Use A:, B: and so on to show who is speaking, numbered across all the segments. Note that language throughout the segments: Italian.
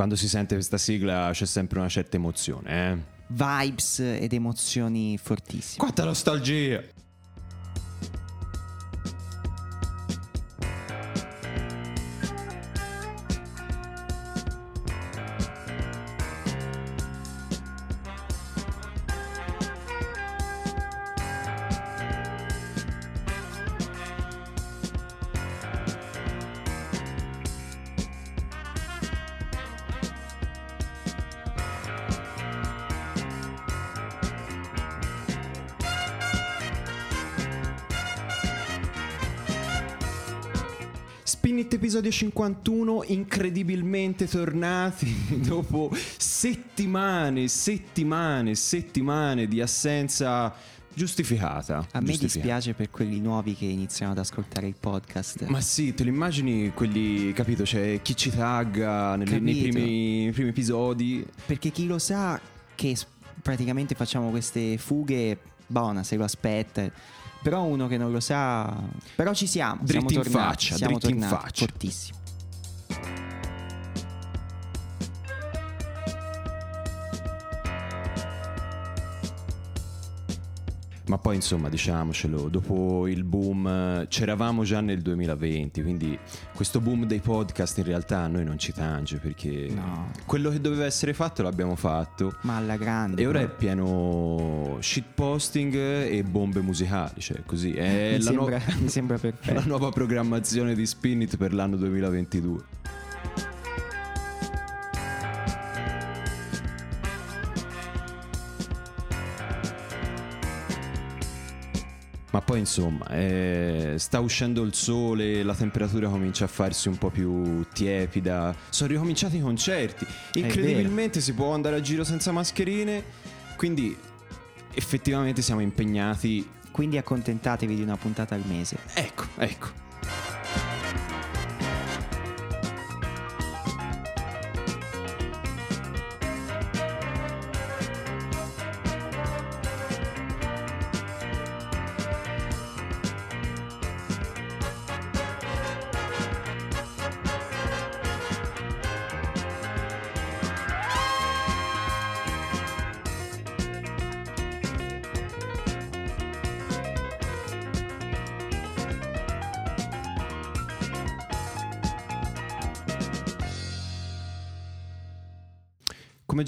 A: Quando si sente questa sigla c'è sempre una certa emozione, eh?
B: Vibes ed emozioni fortissime.
A: Quanta nostalgia! Episodio 51, incredibilmente tornati dopo settimane, settimane, settimane di assenza giustificata.
B: A me
A: giustificata.
B: dispiace per quelli nuovi che iniziano ad ascoltare il podcast.
A: Ma sì, te lo immagini quelli, capito? C'è chi ci tagga nelle- nei, primi, primi episodi.
B: Perché chi lo sa che praticamente facciamo queste fughe, buona, se lo aspetta. Però uno che non lo sa. Però ci siamo.
A: Dritti
B: siamo
A: in
B: tornati,
A: faccia,
B: siamo
A: dritti in
B: tornati,
A: faccia.
B: Fortissimo.
A: Ma poi insomma, diciamocelo, dopo il boom eh, c'eravamo già nel 2020, quindi questo boom dei podcast in realtà a noi non ci tange perché
B: No.
A: quello che doveva essere fatto l'abbiamo fatto.
B: Ma alla grande.
A: E ora è pieno shitposting e bombe musicali, cioè così. È
B: mi,
A: la, nu-
B: sembra, mi sembra
A: la
B: perfetto.
A: nuova programmazione di Spinit per l'anno 2022. Ma poi insomma, eh, sta uscendo il sole, la temperatura comincia a farsi un po' più tiepida. Sono ricominciati i concerti. Incredibilmente si può andare a giro senza mascherine. Quindi effettivamente siamo impegnati.
B: Quindi accontentatevi di una puntata al mese.
A: Ecco, ecco.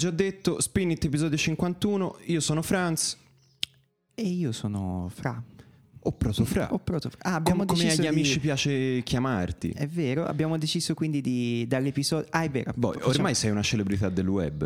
A: Già detto, Spinit episodio 51, io sono Franz,
B: E io sono Fra.
A: o Protofra.
B: O Proto- Ah, abbiamo
A: come, come agli
B: di-
A: amici piace chiamarti.
B: È vero, abbiamo deciso quindi di dall'episodio. Ah, è vero.
A: Boh,
B: facciamo-
A: ormai sei una celebrità del web,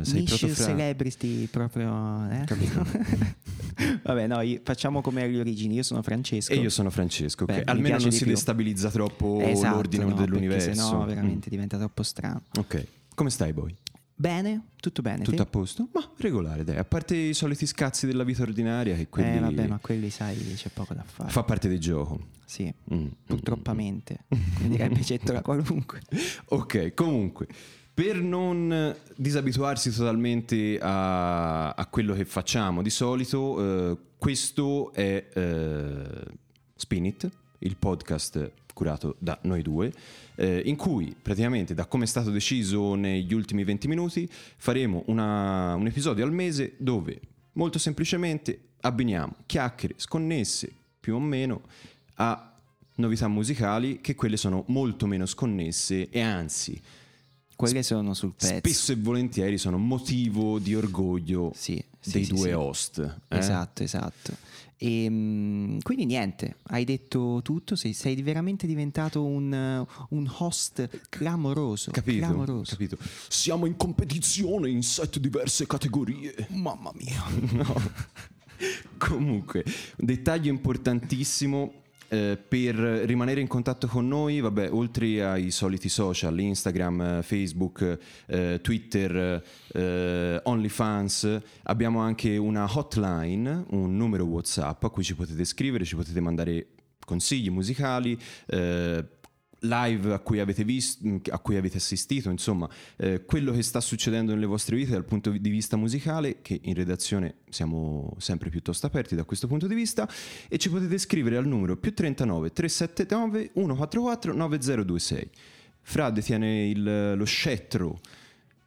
A: eh, sei
B: Niche
A: Protofra.
B: celebrity proprio. Eh?
A: Capito.
B: Vabbè, no, facciamo come alle origini. Io sono Francesco.
A: E io sono Francesco?
B: Beh, mi
A: Almeno non si
B: più.
A: destabilizza troppo
B: Esatto,
A: l'ordine
B: no,
A: dell'universo.
B: Perché sennò veramente
A: Mm.
B: diventa troppo strano.
A: Ok, come stai poi?
B: Bene, tutto bene.
A: Tutto
B: te?
A: a posto? Ma regolare, dai. A parte i soliti scazzi della vita ordinaria, che quelli
B: Eh, vabbè, ma quelli sai, c'è poco da fare.
A: fa parte del gioco.
B: Sì,
A: Mm.
B: purtroppamente. Come direbbe Cettola qualunque.
A: Ok, comunque, per non disabituarsi totalmente a, a quello che facciamo di solito, eh, questo è eh, Spinit, il podcast curato da noi due, eh, in cui praticamente, da come è stato deciso negli ultimi 20 minuti, faremo una- un episodio al mese dove molto semplicemente abbiniamo chiacchiere sconnesse più o meno a novità musicali che quelle sono molto meno sconnesse e anzi
B: Quelle sono sul pezzo.
A: spesso e volentieri sono motivo di orgoglio
B: Sì, sì,
A: dei
B: sì,
A: due host. eh?
B: Esatto, esatto. E, mm, quindi niente, hai detto tutto, sei, sei veramente diventato un, un host clamoroso.
A: Capito?
B: clamoroso.
A: Capito? Siamo in competizione in sette diverse categorie.
B: Mamma mia.
A: No. Comunque, un dettaglio importantissimo eh, per rimanere in contatto con noi, vabbè, oltre ai soliti social, Instagram, eh, Facebook, eh, Twitter, eh, OnlyFans, abbiamo anche una hotline, un numero WhatsApp a cui ci potete scrivere, ci potete mandare consigli musicali. Live a cui avete visto, a cui avete assistito, insomma, eh, quello che sta succedendo nelle vostre vite dal punto di vista musicale, che in redazione siamo sempre piuttosto aperti da questo punto di vista, e ci potete scrivere al numero più 39 379 144 9026. Fra detiene il- lo scettro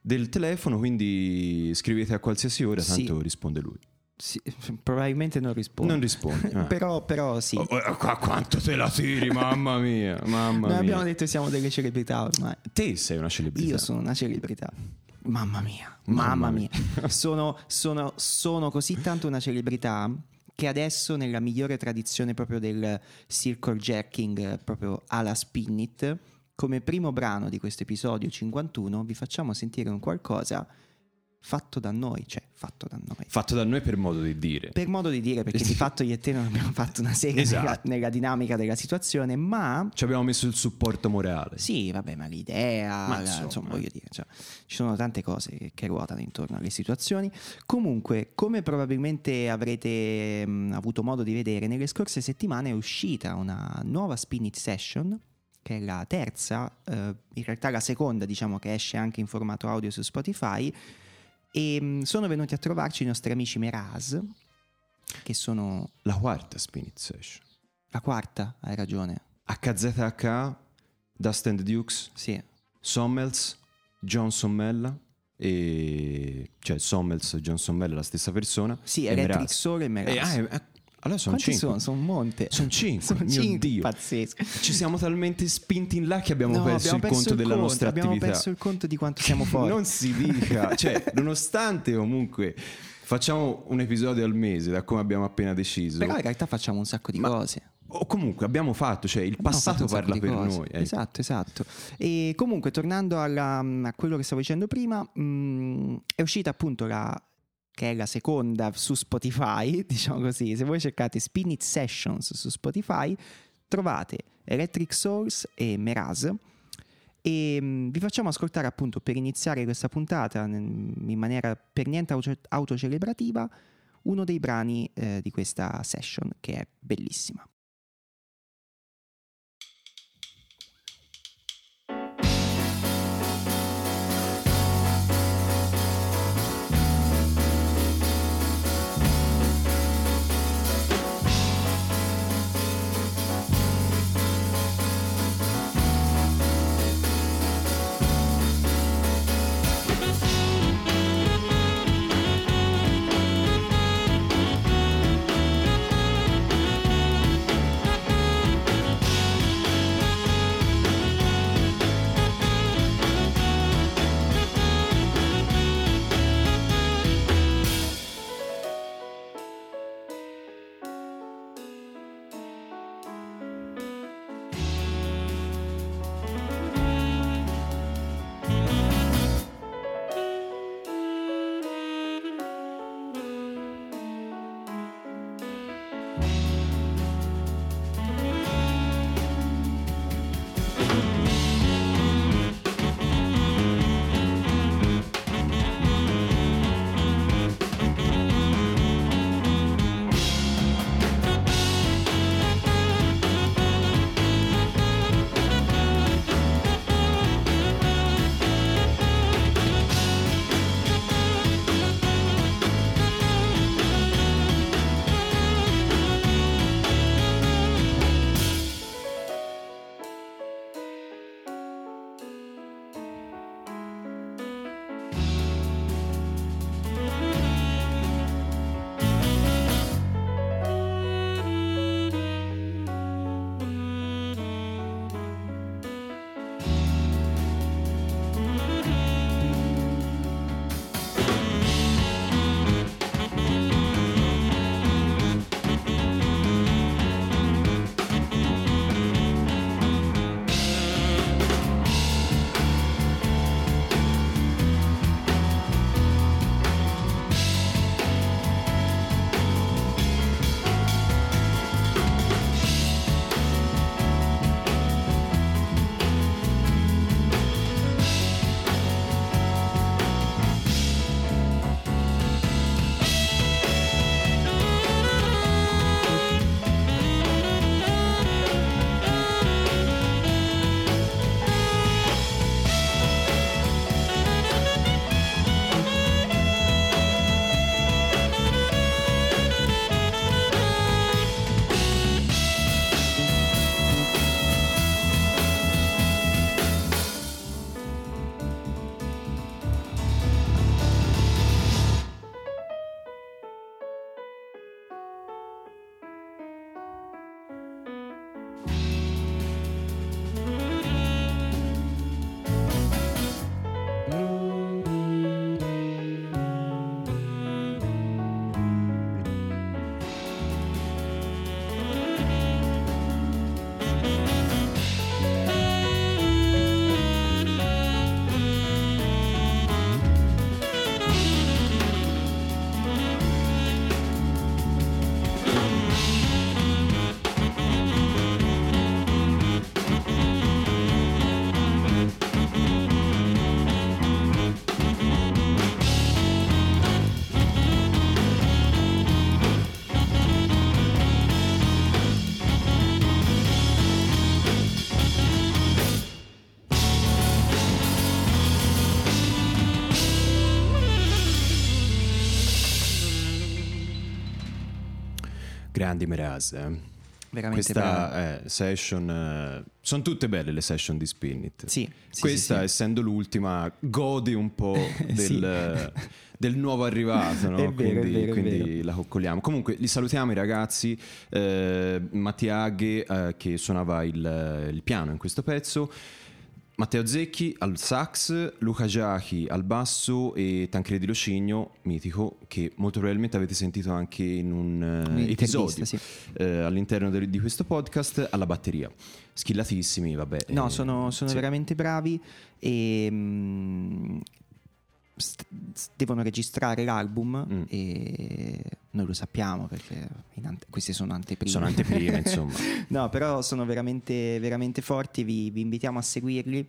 A: del telefono, quindi scrivete a qualsiasi ora,
B: Sì.
A: tanto risponde lui.
B: Sì, probabilmente non risponde.
A: Non risponde. ah.
B: però, però sì.
A: Oh, oh, qua quanto te la tiri, mamma mia, mamma
B: Noi
A: mia.
B: abbiamo detto che siamo delle celebrità ormai.
A: Te sei una celebrità.
B: Io sono una celebrità. Mamma mia,
A: Mamma
B: mamma,
A: mia.
B: mia. sono, sono- sono così tanto una celebrità che adesso nella migliore tradizione proprio del circle jerking, eh, proprio alla spin it, come primo brano di questo episodio 51 vi facciamo sentire un qualcosa fatto da noi, cioè fatto da noi.
A: Fatto da noi per modo di dire.
B: Per modo di dire, perché di fatto io e te non abbiamo fatto una serie
A: Esatto.
B: nella, nella dinamica della situazione, ma
A: Ci abbiamo messo il supporto morale.
B: sì, vabbè, ma l'idea,
A: Ma
B: la-
A: insomma.
B: insomma, voglio dire, cioè, ci sono tante cose che, che ruotano intorno alle situazioni. Comunque, come probabilmente avrete mh, avuto modo di vedere, nelle scorse settimane è uscita una nuova Spin It Session, che è la terza, eh, in realtà la seconda, diciamo che esce anche in formato audio su Spotify. E mh, sono venuti a trovarci i nostri amici Meraz, che sono
A: La quarta Spin It Session.
B: la quarta, hai ragione.
A: HZH, Dust and Dukes,
B: Sì,
A: Sommels, John Sommella e... cioè Sommels e John Sommella è la stessa persona.
B: sì
A: e
B: Electric. Soul e Meraz.
A: Eh, ah, eh, allora sono
B: Quanti
A: cinque.
B: sono? Sono un monte.
A: Sono cinque,
B: Sono
A: mio
B: cinque,
A: Dio.
B: pazzesco.
A: Ci siamo talmente spinti in là che abbiamo
B: No,
A: perso
B: abbiamo
A: il conto della
B: conto,
A: nostra
B: abbiamo
A: attività.
B: perso il conto di quanto siamo forti.
A: non si dica, cioè, nonostante comunque facciamo un episodio al mese, da come abbiamo appena deciso.
B: Però in realtà facciamo un sacco di
A: Ma-
B: cose.
A: O comunque abbiamo fatto, cioè il
B: Abbiamo
A: passato parla per
B: cose.
A: noi. ecco.
B: Esatto, esatto. E comunque, tornando alla- a quello che stavo dicendo prima, mh, è uscita appunto la che è la seconda su Spotify, diciamo così. Se voi cercate Spin It Sessions su Spotify, trovate Electric Souls e Meraz. E mh, vi facciamo ascoltare appunto per iniziare questa puntata in maniera per niente auto- autocelebrativa uno dei brani eh, di questa session che è bellissima.
A: Grandi Meraz. Eh.
B: Veramente
A: Questa eh, session, eh, sono tutte belle le session di Spinit.
B: Sì, sì,
A: Questa,
B: sì,
A: essendo l'ultima, godi un po' del, del nuovo arrivato, no?
B: Vero,
A: quindi,
B: vero,
A: quindi la coccoliamo. Comunque, li salutiamo i ragazzi. Eh, Mattia Aghe, eh, che suonava il, il piano in questo pezzo. Matteo Zecchi al sax, Luca Giachi al basso e Tancredi Lo Cigno, mitico, che molto probabilmente avete sentito anche in un
B: Un'intervista,
A: episodio
B: sì.
A: eh, all'interno del- di questo podcast alla batteria. Skillatissimi, vabbè.
B: No,
A: eh,
B: sono, sono
A: sì.
B: veramente bravi e mm, st- devono registrare l'album
A: Mm.
B: e noi lo sappiamo perché ante- queste sono anteprime.
A: Sono anteprime, insomma.
B: no, però sono veramente, veramente forti, vi, vi invitiamo a seguirli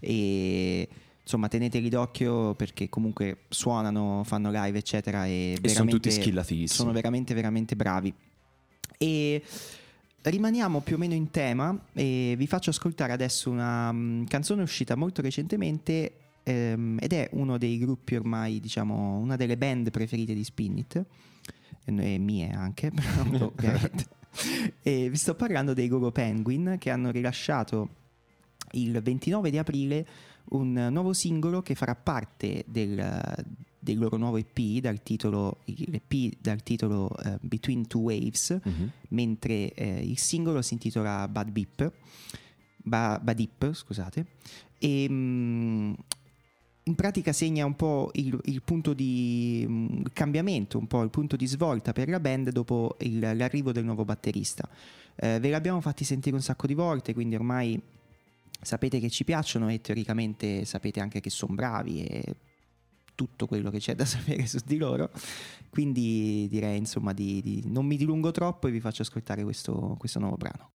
B: e insomma teneteli d'occhio perché comunque suonano, fanno live eccetera e,
A: E sono tutti skillatissimi.
B: sono veramente veramente bravi. E rimaniamo più o meno in tema e vi faccio ascoltare adesso una mm, canzone uscita molto recentemente ehm, ed è uno dei gruppi ormai, diciamo, una delle band preferite di Spinit e mie anche, però. E vi sto parlando dei Gogo Penguin che hanno rilasciato il 29 di aprile un nuovo singolo che farà parte del, del loro nuovo EP dal titolo, l'EP dal titolo eh, Between Two Waves,
A: Mhm.
B: mentre eh, il singolo si intitola Bad Beep, Ba- Badip, scusate, e mm, in pratica segna un po' il, il punto di mm, cambiamento, un po' il punto di svolta per la band dopo il- l'arrivo del nuovo batterista. Eh, ve l'abbiamo fatti sentire un sacco di volte, quindi ormai sapete che ci piacciono e teoricamente sapete anche che sono bravi e tutto quello che c'è da sapere su di loro. Quindi direi insomma di, di- non mi dilungo troppo e vi faccio ascoltare questo, questo nuovo brano.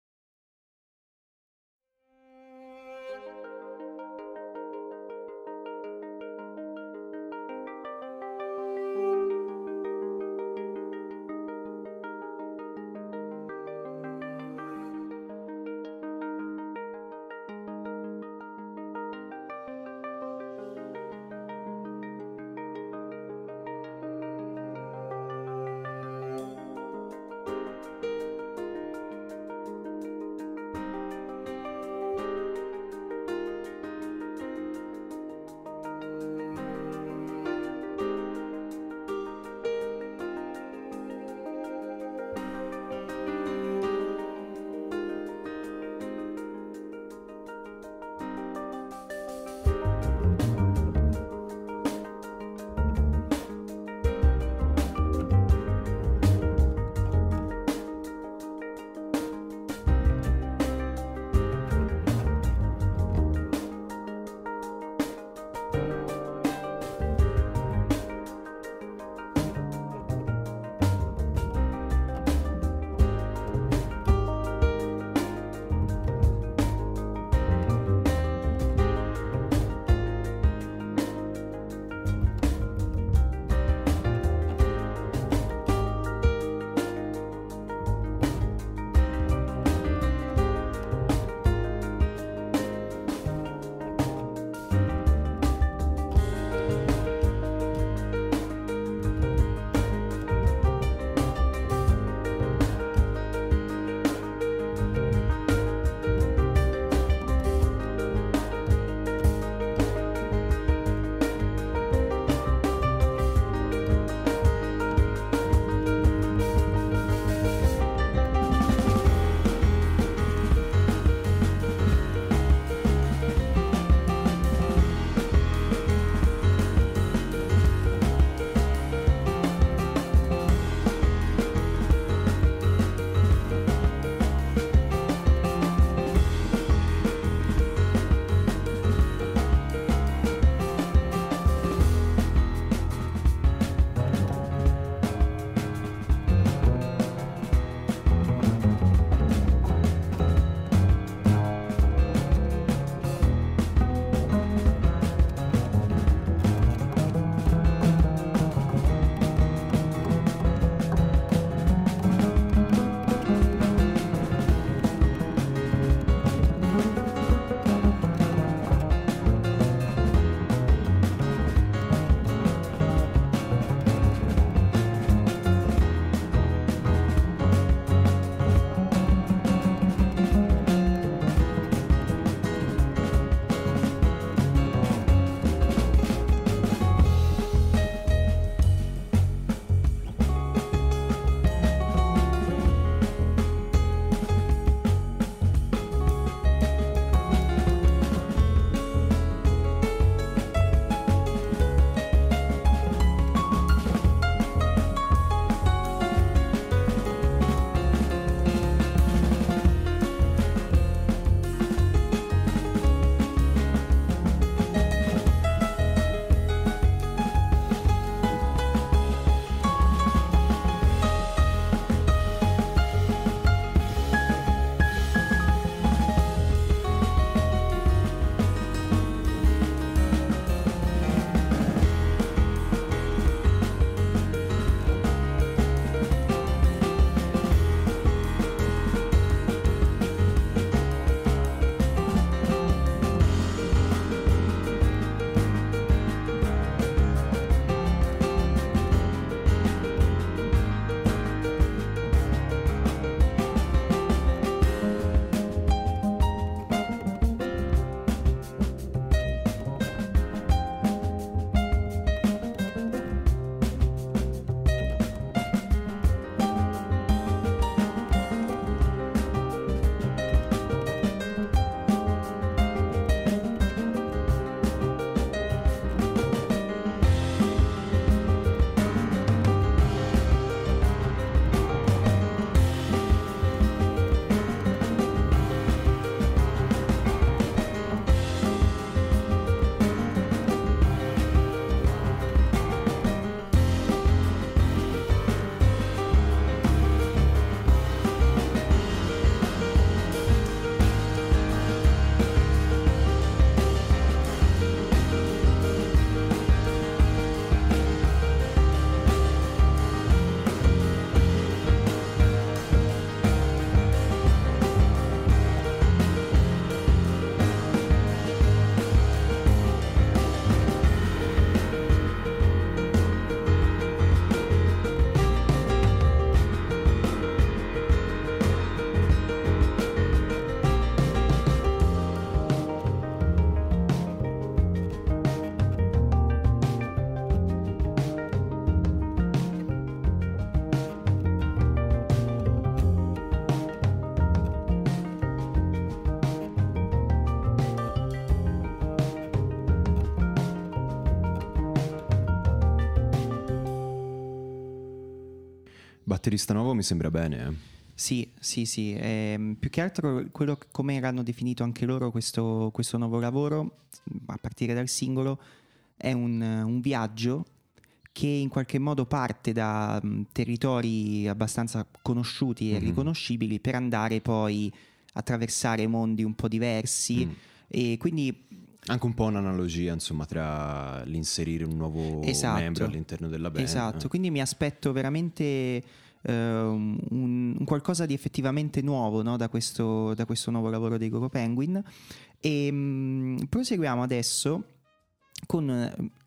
A: Batterista nuovo mi sembra bene. Eh.
B: Sì, sì, sì. Ehm, più che altro quello come hanno definito anche loro questo, questo nuovo lavoro, a partire dal singolo, è un, un viaggio che in qualche modo parte da mh, territori abbastanza conosciuti e
A: Mhm.
B: riconoscibili per andare poi a attraversare mondi un po' diversi
A: Mm.
B: e quindi
A: Anche un po' un'analogia, insomma, tra l'inserire un nuovo
B: Esatto.
A: membro all'interno della band.
B: Esatto,
A: eh.
B: quindi mi aspetto veramente eh, un, un qualcosa di effettivamente nuovo no, da, questo, da questo nuovo lavoro dei Goro Penguin. E mm, proseguiamo adesso con...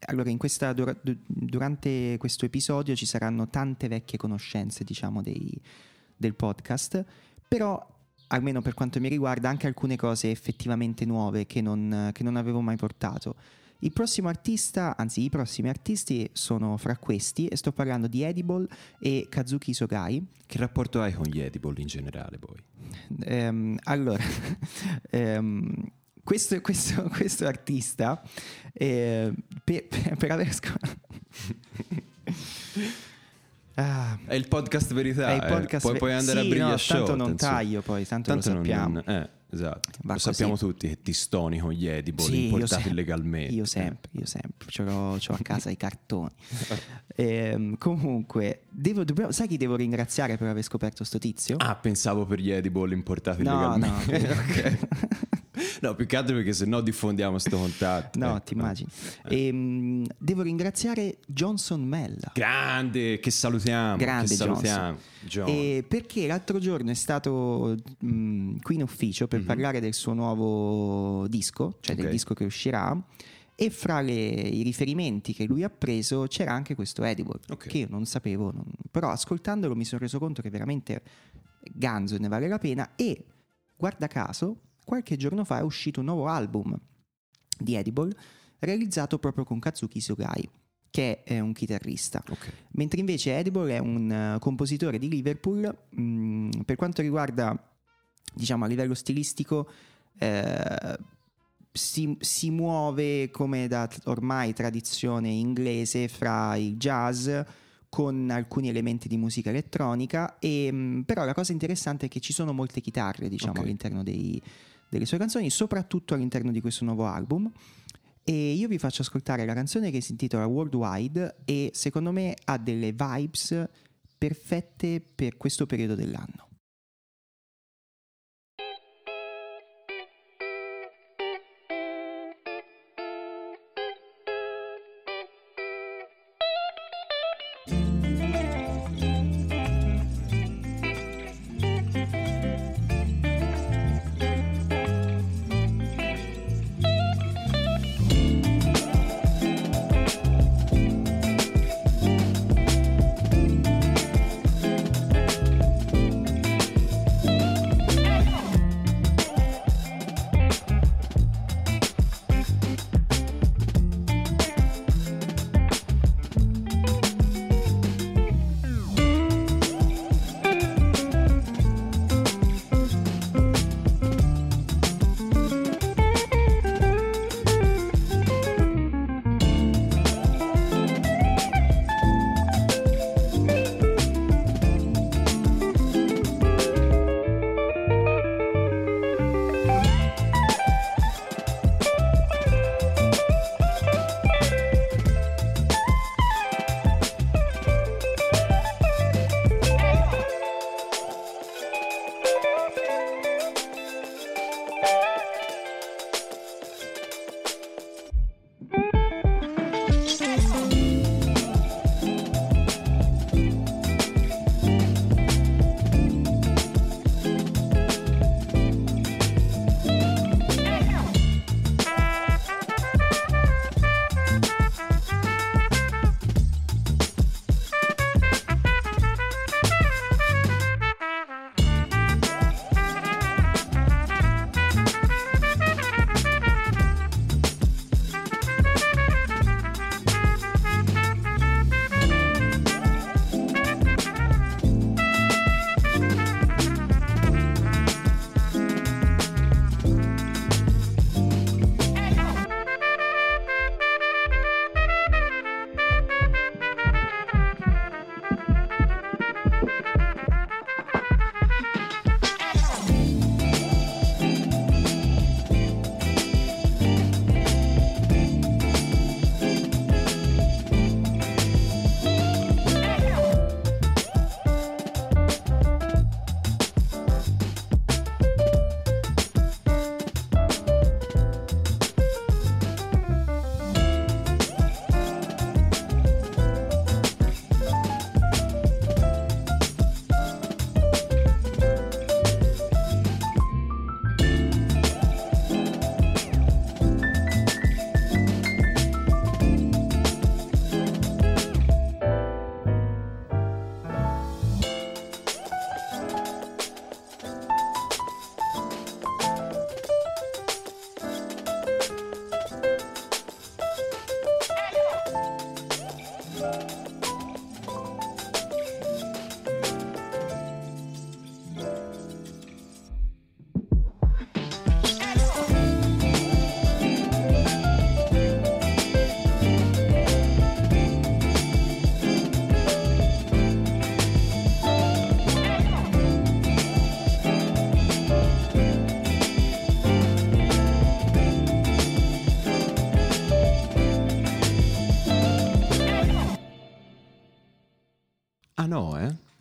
B: Allora, questa, dura- du- durante questo episodio ci saranno tante vecchie conoscenze, diciamo, dei- del podcast, però almeno per quanto mi riguarda, anche alcune cose effettivamente nuove che non, che non avevo mai portato. Il prossimo artista, anzi i prossimi artisti sono fra questi e sto parlando di Edible e Kazuki Sogai.
A: Che rapporto hai con gli edible in generale poi?
B: Ehm, allora, ehm, questo, questo- questo artista eh, per, per- per aver scop- Ah,
A: È il podcast verità.
B: è il
A: eh.
B: podcast
A: Poi
B: ve-
A: puoi andare
B: sì,
A: a briglia
B: no,
A: show.
B: tanto non
A: insomma.
B: taglio poi, tanto,
A: Tanto
B: lo sappiamo.
A: non- eh, esatto.
B: Va
A: Lo
B: così.
A: sappiamo tutti che ti stoni con gli edible
B: Sì, io
A: importati
B: sempre,
A: illegalmente.
B: Io sempre, io sempre, l'ho a casa i cartoni. Ehm, comunque, devo- dobbiamo- sai chi devo ringraziare per aver scoperto sto tizio?
A: Ah, pensavo per gli edible importati
B: No,
A: illegalmente.
B: no.
A: Ok. No, più che altro perché sennò diffondiamo sto contatto.
B: No,
A: Eh,
B: ti immagini. Ehm, devo ringraziare Johnson Mella.
A: Grande, che salutiamo.
B: Grande
A: che salutiamo. John.
B: E perché l'altro giorno è stato mh, qui in ufficio per
A: Mhm.
B: parlare del suo nuovo disco, cioè
A: Ok.
B: del disco che uscirà. E fra le- i riferimenti che lui ha preso c'era anche questo Edible,
A: Ok.
B: che io non sapevo, non- però ascoltandolo mi sono reso conto che veramente ganzo ne vale la pena. E guarda caso, qualche giorno fa è uscito un nuovo album di Edible realizzato proprio con Kazuki Sogai, che è un chitarrista.
A: Ok.
B: Mentre invece Edible è un eh, compositore di Liverpool, mh, per quanto riguarda, diciamo, a livello stilistico, eh, si, si muove come da ormai tradizione inglese fra il jazz con alcuni elementi di musica elettronica, e, mh, però la cosa interessante è che ci sono molte chitarre, diciamo,
A: Ok.
B: all'interno dei- delle sue canzoni, soprattutto all'interno di questo nuovo album. E io vi faccio ascoltare la canzone che si intitola Worldwide e secondo me ha delle vibes perfette per questo periodo dell'anno.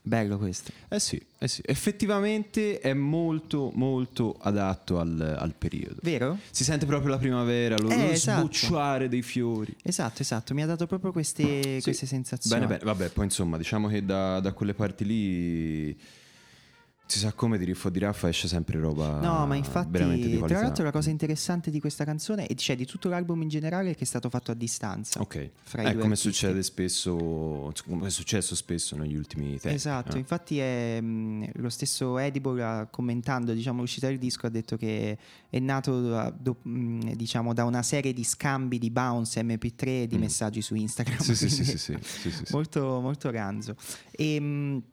B: Bello questo.
A: Eh sì, eh sì, effettivamente è molto molto adatto al, al periodo.
B: Vero?
A: Si sente proprio la primavera, lo,
B: Eh,
A: lo
B: esatto.
A: sbocciare dei fiori.
B: Esatto, esatto, mi ha dato proprio queste,
A: Sì.
B: queste sensazioni.
A: Bene, bene, vabbè, poi insomma, diciamo che da, da quelle parti lì si sa come di Riffo di Raffa esce sempre roba
B: No, ma infatti, tra l'altro la cosa interessante di questa canzone, e cioè di tutto l'album in generale, è che è stato fatto a distanza.
A: Ok,
B: fra due
A: come succede spesso, come è successo spesso negli ultimi tempi.
B: Esatto,
A: eh.
B: infatti è, mh, lo stesso Edible ha- commentando diciamo, l'uscita del disco ha detto che è nato da, do- mh, diciamo, da una serie di scambi di bounce MP3 e di
A: Mm.
B: messaggi su Instagram.
A: Sì, sì, sì, sì, sì, sì,
B: molto, molto ranzo. E, mh,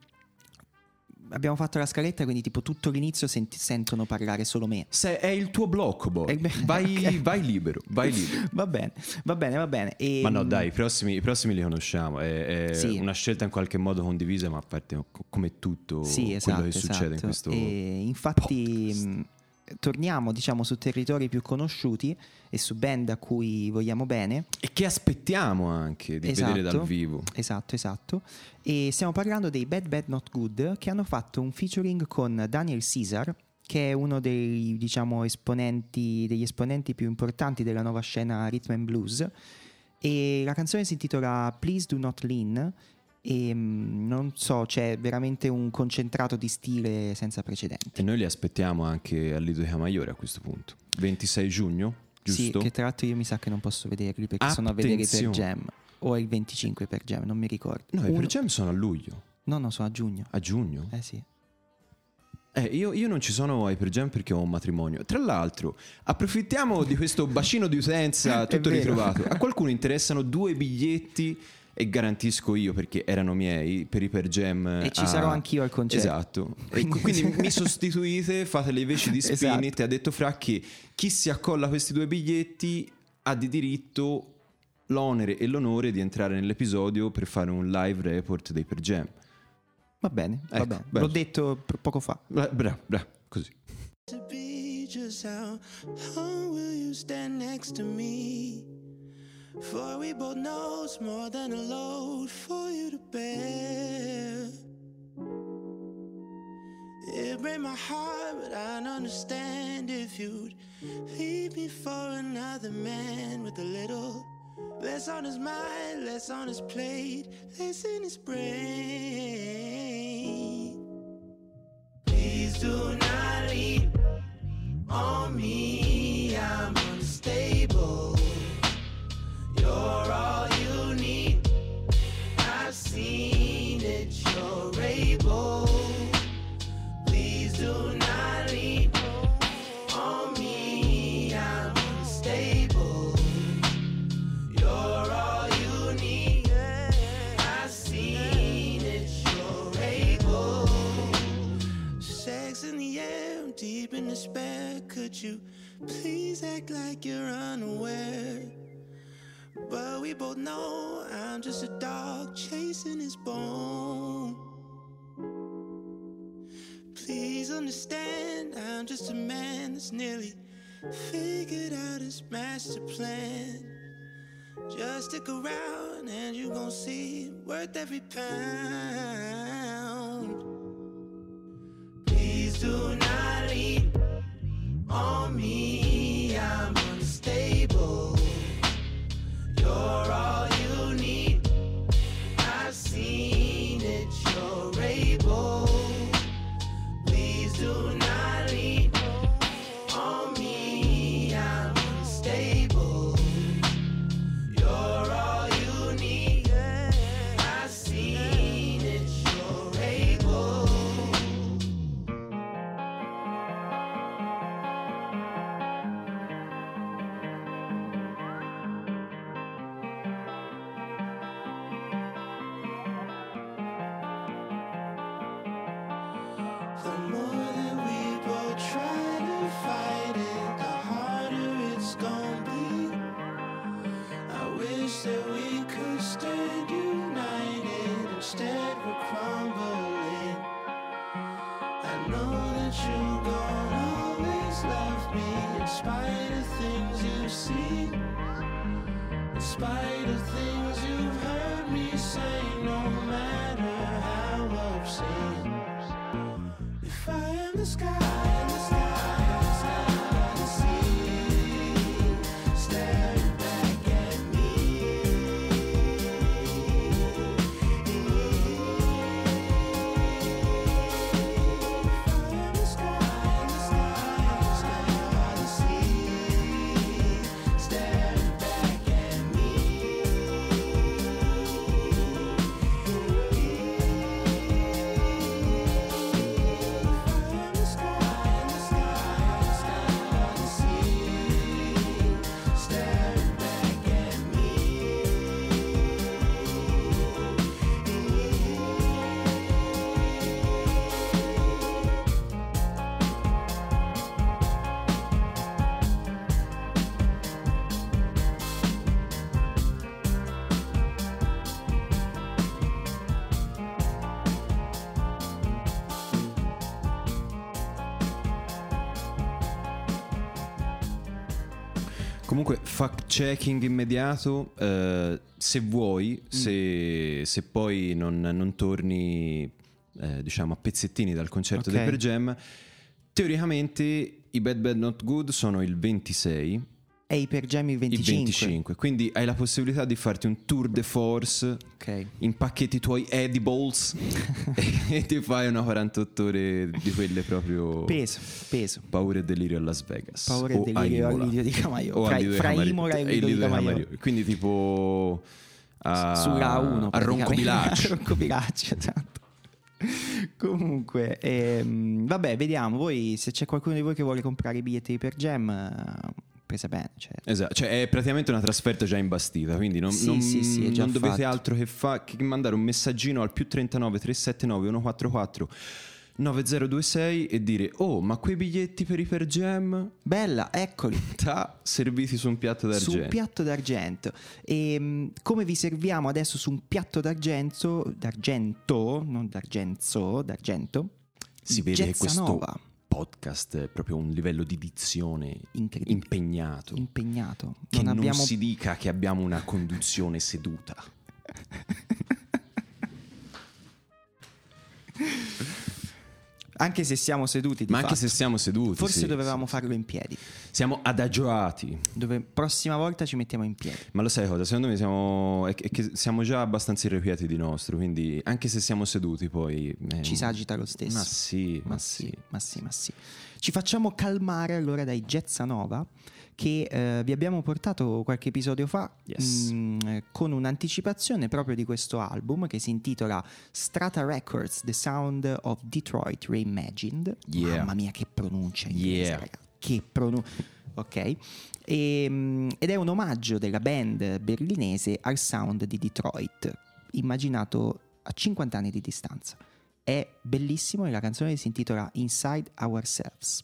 B: abbiamo fatto la scaletta, quindi tipo tutto l'inizio senti- sentono parlare solo me.
A: Se è il tuo blocco, boy.
B: Eh
A: Vai,
B: ok.
A: vai libero, vai libero.
B: Va bene, va bene, va bene. E,
A: Ma no, dai, i prossimi, i prossimi li conosciamo. È, è
B: Sì.
A: una scelta in qualche modo condivisa, ma a parte co- come tutto
B: Sì,
A: quello
B: esatto,
A: che succede in
B: esatto.
A: questo.
B: E infatti
A: podcast.
B: Torniamo diciamo su territori più conosciuti e su band a cui vogliamo bene.
A: E che aspettiamo anche di
B: Esatto.
A: vedere dal vivo.
B: Esatto, esatto. E stiamo parlando dei Bad Bad Not Good che hanno fatto un featuring con Daniel Caesar, che è uno dei diciamo esponenti degli esponenti più importanti della nuova scena rhythm and blues. E la canzone si intitola Please Do Not Lean. E mh, non so, c'è veramente un concentrato di stile senza precedenti.
A: E noi li aspettiamo anche al Lido di Camaiore a questo punto. 26 giugno, giusto?
B: Sì, che tra l'altro io mi sa che non posso vederli perché sono a vedere per
A: Attenzione.
B: Jam. O è il 25 per Jam, non mi ricordo.
A: No, i
B: Uno-
A: per Jam sono a luglio,
B: No, no, sono a giugno.
A: a giugno.
B: Eh sì.
A: Eh, io, io non ci sono ai per Jam perché ho un matrimonio. Tra l'altro, approfittiamo di questo bacino di utenza tutto ritrovato. A qualcuno interessano due biglietti e garantisco io perché erano miei per i per Jam.
B: E ci
A: a-
B: sarò anch'io al concerto.
A: Esatto. E qu- quindi mi sostituite, fate le veci di
B: Esatto.
A: Spinit. Ha detto Fra che chi si accolla a questi due biglietti ha di diritto l'onere e l'onore di entrare nell'episodio per fare un live report dei per Jam.
B: Va bene, va
A: Ecco,
B: bene.
A: bello.
B: L'ho detto poco fa.
A: Bra, bra, bra, così.
C: to be just how long will you stand next to me? For we both know it's more than a load for you to bear. It break my heart, but I'd understand if you'd leave me for another man with a little less on his mind, less on his plate, less in his brain. Please do not lean on me. In despair. Could you please act like you're unaware? But we both know I'm just a dog chasing his bone. Please understand, I'm just a man that's nearly figured out his master plan. Just stick around and you gon' see worth every pound. Please do on me.
A: Checking immediato. eh, se vuoi,
B: Mm.
A: se, se poi non, non torni, eh, diciamo, a pezzettini dal concerto
B: Ok.
A: dei Per Jam, teoricamente i Bad Bad Not Good sono il 26,
B: I per Jam il 25.
A: il 25. Quindi hai la possibilità di farti un tour de force.
B: Ok.
A: Impacchetti i tuoi edibles e ti fai una 48 ore di quelle proprio
B: Peso, peso.
A: paura e delirio a Las Vegas.
B: Paura e
A: a
B: delirio
A: Imola.
B: al Lido di Camaiore.
A: O
B: Fra- fra. Imola e Lido di. Camaiore.
A: Quindi tipo a,
B: Su Ra 1
A: a Roncobilaccio.
B: a Roncobilaccio, esatto. Comunque, ehm, vabbè, vediamo. Voi, se c'è qualcuno di voi che vuole comprare i biglietti per eh, presa bene. Cioè,
A: Esatto, cioè è praticamente una trasferta già imbastita, quindi non,
B: Sì,
A: non-
B: sì, sì,
A: non dovete
B: fatto.
A: altro che, fa- che mandare un messaggino al più 39 379 144 9026 e dire "Oh, ma quei biglietti per i per jam
B: bella, eccoli.
A: ta serviti su un piatto
B: Su
A: d'argento".
B: un piatto d'argento. E mh, come vi serviamo adesso su un piatto d'argento, d'argento, non d'argenzo, d'argento?
A: si vede che questo
B: Gezzanova,
A: podcast proprio un livello di dizione impegnato.
B: impegnato.
A: che
B: non
A: non,
B: abbiamo
A: si dica che abbiamo una conduzione seduta.
B: Anche se siamo seduti,
A: Ma anche
B: fatto.
A: se siamo seduti.
B: Forse
A: sì,
B: dovevamo farlo in piedi.
A: sì. Siamo adagiati.
B: Dove prossima volta ci mettiamo in piedi.
A: Ma lo sai cosa? Secondo me siamo, è che- è siamo già abbastanza irrequieti di nostro, quindi anche se siamo seduti poi... eh,
B: Ci sagita lo stesso.
A: Ma sì,
B: Ma
A: ma
B: sì,
A: sì.
B: ma sì, ma sì. Ci facciamo calmare allora dai Gezzanova che eh, vi abbiamo portato qualche episodio fa
A: Yes.
B: mm, eh, con un'anticipazione proprio di questo album che si intitola Strata Records The Sound of Detroit Reimagined.
A: Yeah.
B: Mamma mia che pronuncia inglese,
A: Yeah.
B: raga. Che pronuncia. Ok. E, mm, ed è un omaggio della band berlinese al sound di Detroit, immaginato a 50 anni di distanza. È bellissimo e la canzone si intitola Inside Ourselves.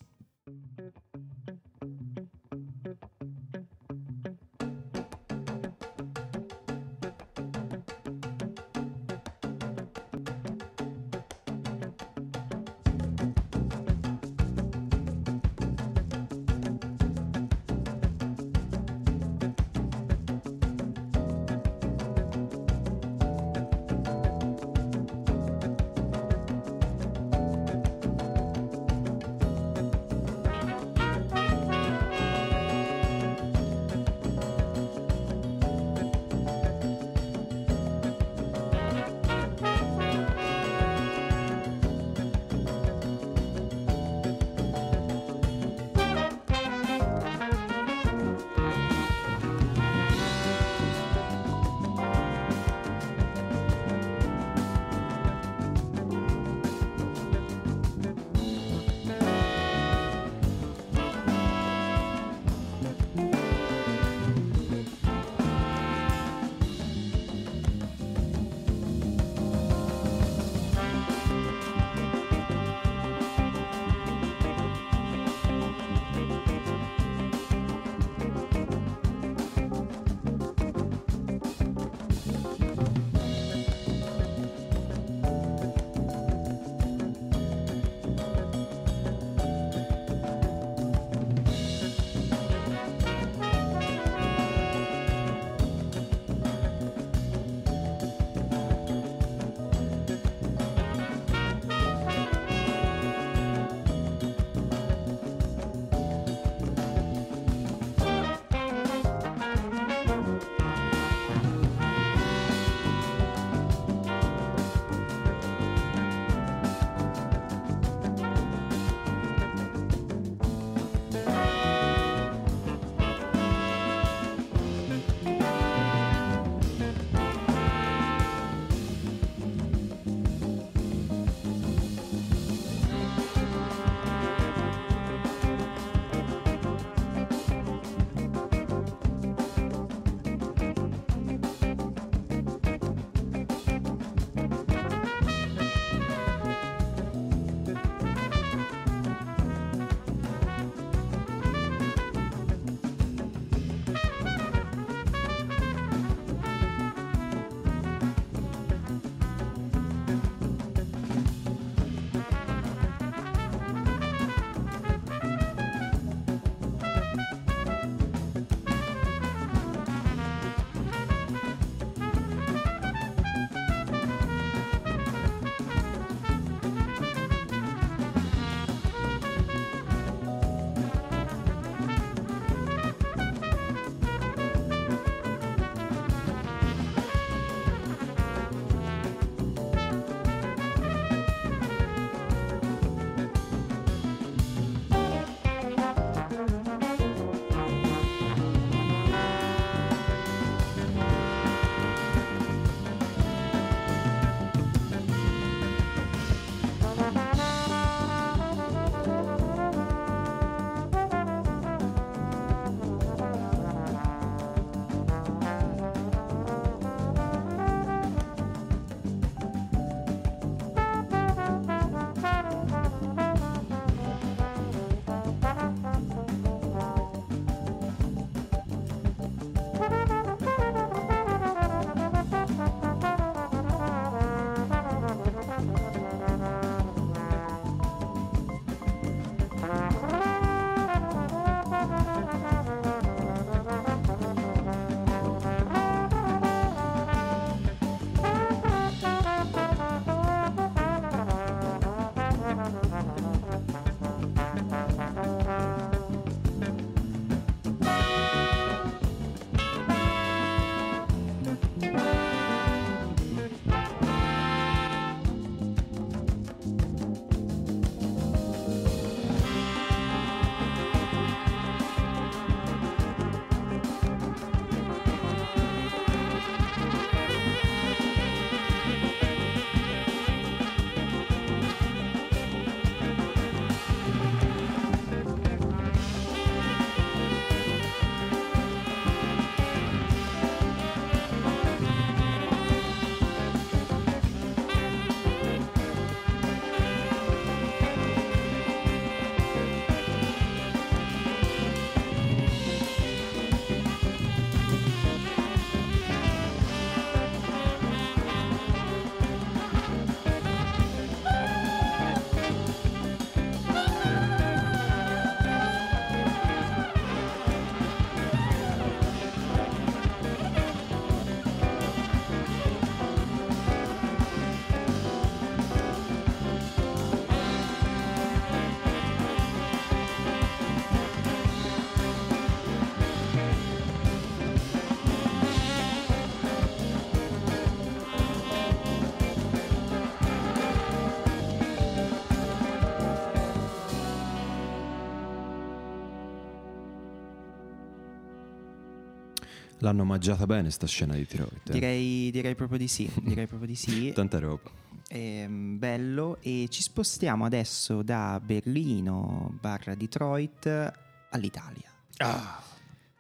A: L'hanno mangiata bene sta scena di Detroit. eh.
B: Direi, direi proprio di sì, direi proprio di sì.
A: Tanta roba.
B: Ehm, bello e ci spostiamo adesso da Berlino barra Detroit all'Italia.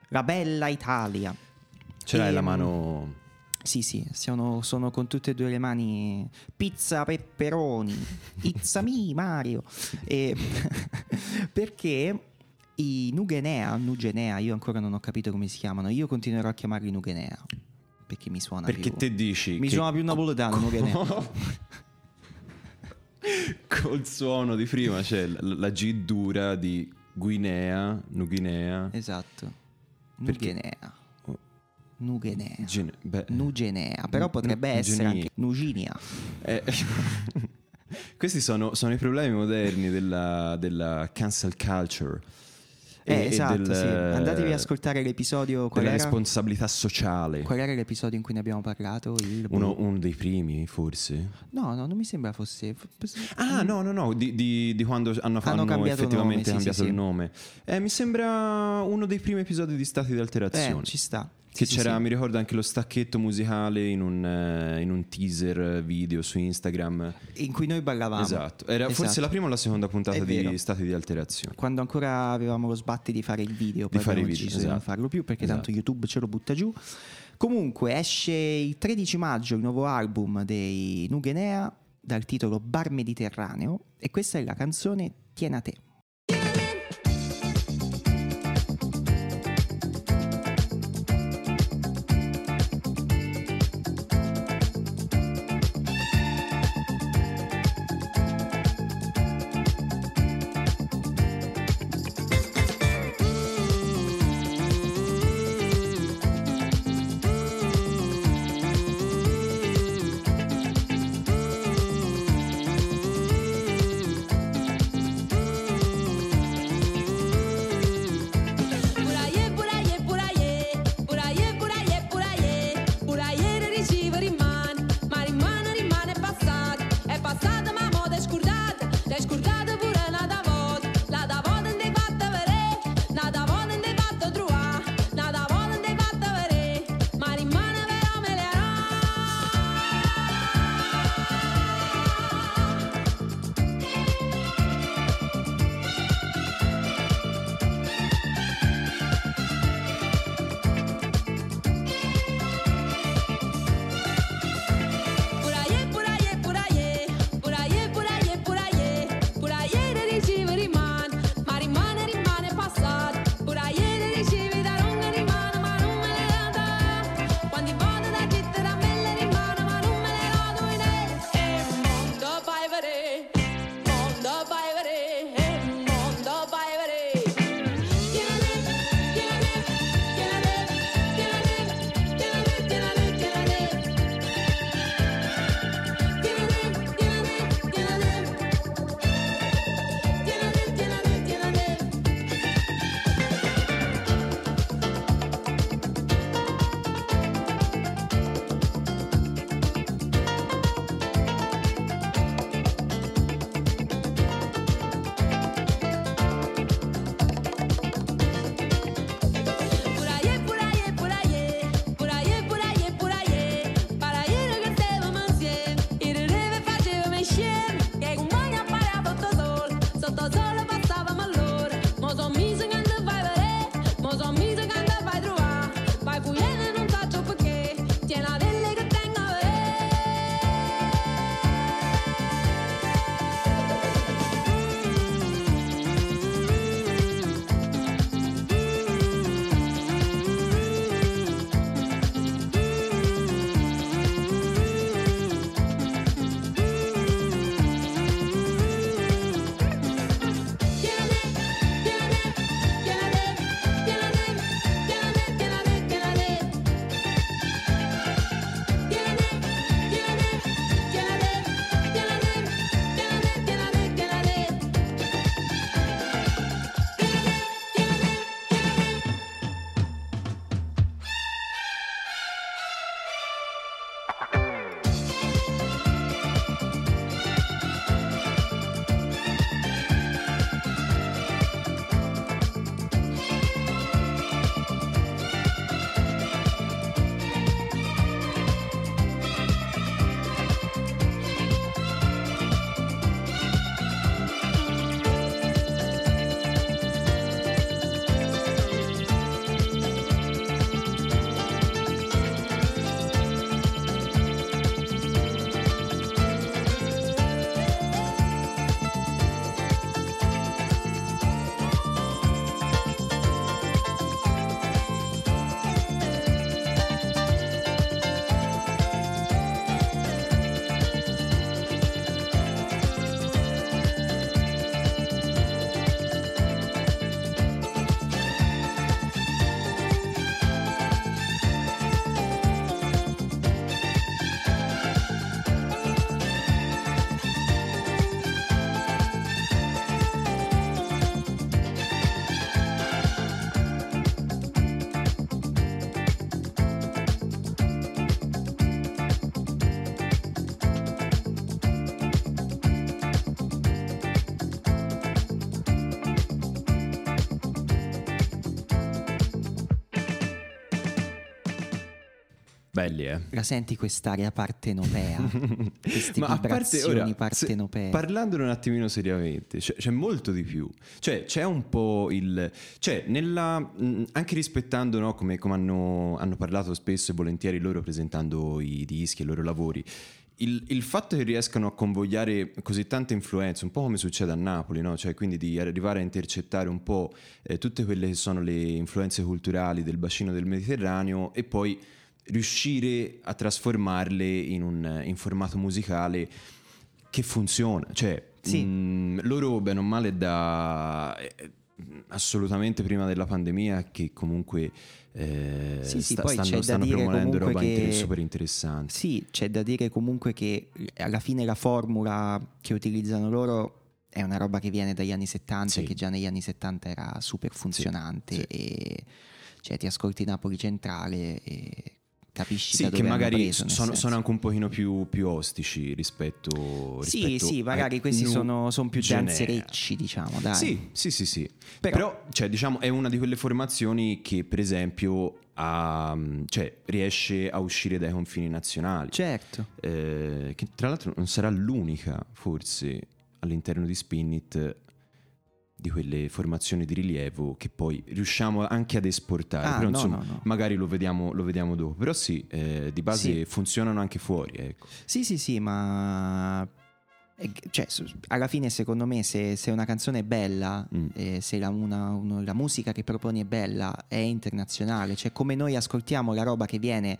B: La bella Italia.
A: Ce l'hai la
B: Ehm,
A: mano...
B: Sì, sì, sono, sono con tutte e due le mani. Pizza pepperoni. It's a me, Mario. E perché i Nugenea, Nugenea, io ancora non ho capito come si chiamano. Io continuerò a chiamarli Nugenea. Perché mi suona
A: Perché
B: più.
A: te dici
B: mi suona più napoletano, Nugenea.
A: col suono di prima c'è la, la G dura di Guinea, Nuguinea.
B: Esatto. Nugenea.
A: Oh.
B: Nugenea.
A: Gene- beh,
B: Nugenea, però
A: Nu-
B: potrebbe
A: nu-
B: essere
A: Nuginia.
B: anche Nuginia.
A: eh, questi sono, sono i problemi moderni della, della cancel culture.
B: Eh, esatto,
A: del-
B: sì. Andatevi a ascoltare l'episodio. Qual
A: della
B: era?
A: responsabilità sociale.
B: Qual era l'episodio in cui ne abbiamo parlato? Il...
A: Uno, uno dei primi, forse.
B: No, no, non mi sembra fosse.
A: Ah, no, no, no, di, di- di quando hanno,
B: Hanno
A: hanno
B: cambiato
A: effettivamente
B: nome, sì,
A: cambiato
B: sì,
A: il nome. Eh, mi sembra uno dei primi episodi di Stati di
B: Eh,
A: alterazione.
B: ci sta.
A: Che
B: Sì,
A: c'era,
B: sì.
A: mi ricordo anche lo stacchetto musicale in un, eh, in un teaser video su Instagram.
B: In cui noi ballavamo.
A: Esatto, era forse
B: Esatto.
A: la prima o la seconda puntata di Stati di alterazione.
B: Quando ancora avevamo lo sbatti di fare il video, poi
A: Di fare video,
B: deciso di non
A: esatto.
B: farlo più perché tanto
A: Esatto.
B: YouTube ce lo butta giù. Comunque esce il 13 maggio il nuovo album dei Nugenea dal titolo Bar Mediterraneo e questa è la canzone Tiena a te.
A: Belli, eh.
B: La senti quest'area partenopea? Queste
A: Ma
B: vibrazioni
A: ora,
B: partenopee.
A: parlandone un attimino seriamente, c'è, c'è molto di più. Cioè, c'è un po' il. Cioè, nella. mh, anche rispettando, no, come, come hanno, hanno parlato spesso e volentieri loro presentando i dischi e i loro lavori. Il, il fatto che riescano a convogliare così tante influenze, un po' come succede a Napoli, no? cioè quindi di arrivare a intercettare un po' eh, tutte quelle che sono le influenze culturali del bacino del Mediterraneo e poi riuscire a trasformarle in un in formato musicale che funziona. Cioè,
B: Sì.
A: mh, loro, bene o male, da eh, assolutamente prima della pandemia, che comunque eh,
B: Sì, sì,
A: sta-
B: poi c'è
A: stanno,
B: da
A: stanno
B: dire
A: promuovendo roba inter-
B: che-
A: super interessante.
B: Sì, c'è da dire comunque che alla fine la formula che utilizzano loro è una roba che viene dagli anni 70
A: Sì.
B: e che già negli anni 70 era super funzionante
A: sì.
B: e cioè ti ascolti Napoli Centrale e capisci
A: Sì, che magari
B: preso,
A: sono, sono anche un pochino più, più ostici rispetto,
B: Sì,
A: rispetto
B: sì, magari
A: ai
B: questi sono, sono più danzerecci, diciamo, dai.
A: Sì, sì, sì, sì.
B: Però-
A: Però, cioè, diciamo, è una di quelle formazioni che, per esempio, ha- cioè, riesce a uscire dai confini nazionali.
B: Certo.
A: Eh, che tra l'altro non sarà l'unica, forse, all'interno di Spinit di quelle formazioni di rilievo che poi riusciamo anche ad esportare.
B: Ah,
A: Però,
B: no,
A: insomma,
B: no, no.
A: magari lo vediamo, lo vediamo dopo. Però sì, eh, di base
B: Sì.
A: funzionano anche fuori, ecco.
B: Sì, sì, sì, ma eh, cioè, alla fine secondo me se, se una canzone è bella,
A: Mm.
B: eh, se la, una- uno- la musica che proponi è bella, è internazionale, cioè come noi ascoltiamo la roba che viene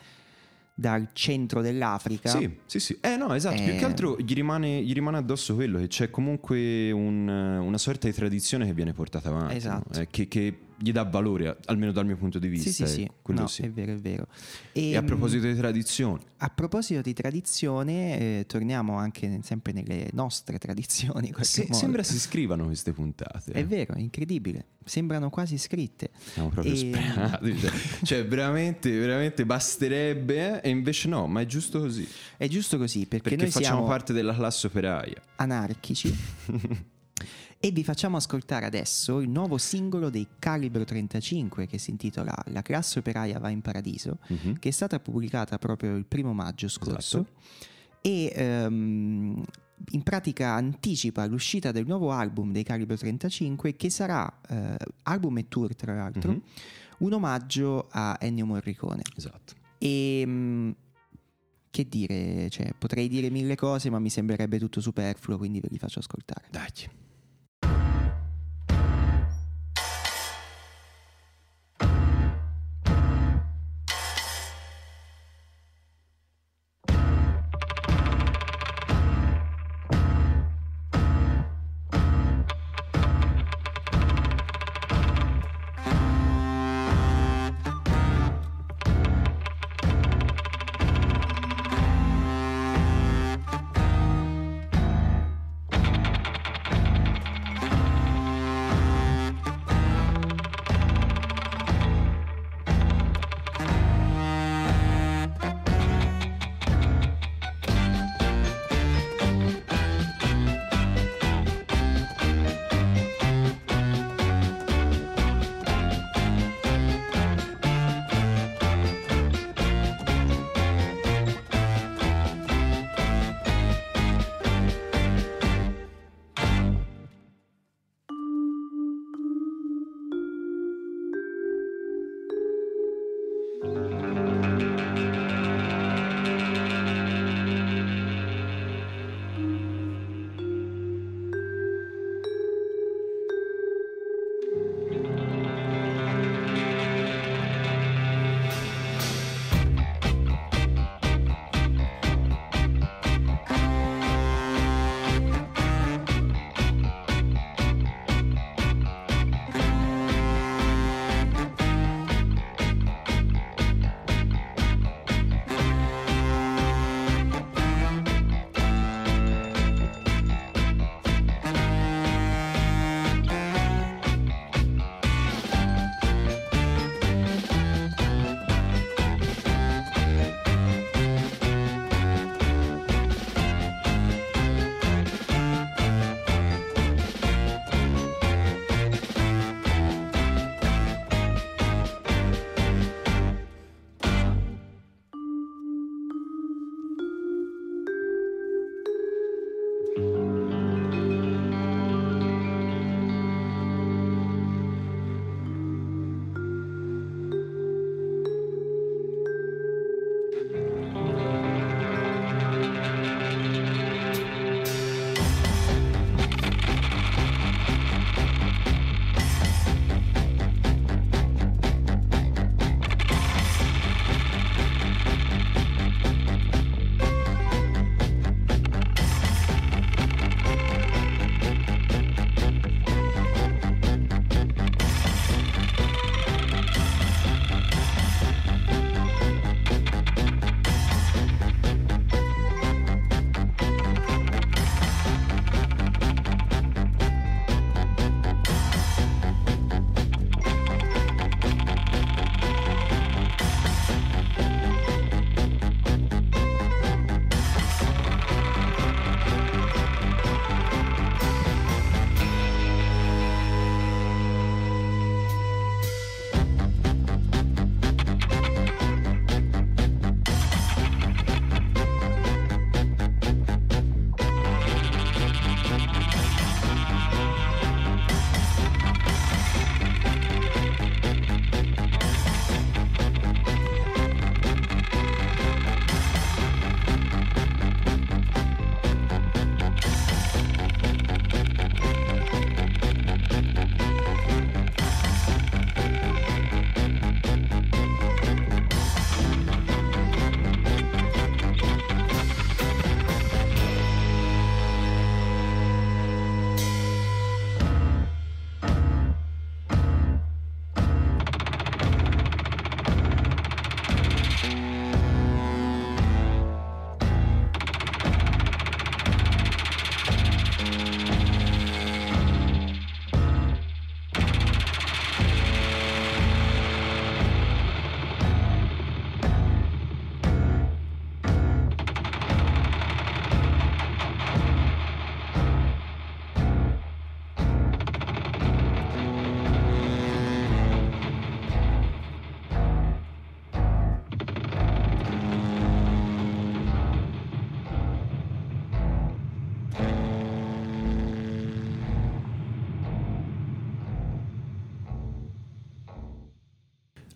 B: dal centro dell'Africa.
A: Sì, sì, sì. Eh no, esatto. Più
B: Eh.
A: che altro gli rimane, gli rimane addosso quello che c'è comunque un- una sorta di tradizione che viene portata avanti.
B: Esatto.
A: no? Eh, che, che gli dà valore, almeno dal mio punto di vista.
B: Sì, sì, sì,
A: ecco, quello
B: no,
A: sì.
B: è vero, è vero.
A: E a
B: Ehm,
A: proposito di tradizioni,
B: a proposito di tradizione, eh, torniamo anche sempre nelle nostre tradizioni.
A: se- sembra si scrivano queste puntate.
B: È vero, è incredibile. Sembrano quasi scritte.
A: Siamo proprio
B: E-
A: sperati. Cioè, cioè, veramente, veramente basterebbe, e invece no, ma è giusto così.
B: È giusto così perché,
A: Perché
B: noi
A: facciamo parte della classe operaia.
B: anarchici. E vi facciamo ascoltare adesso il nuovo singolo dei Calibro 35 che si intitola La classe operaia va in paradiso,
A: Mhm.
B: che è stata pubblicata proprio il primo maggio scorso
A: Esatto.
B: e ehm, in pratica anticipa l'uscita del nuovo album dei Calibro 35 che sarà eh, album e tour tra l'altro,
A: Mhm.
B: un omaggio a Ennio Morricone.
A: Esatto.
B: E mm, che dire, cioè, potrei dire mille cose ma mi sembrerebbe tutto superfluo quindi ve li faccio ascoltare.
A: Dai.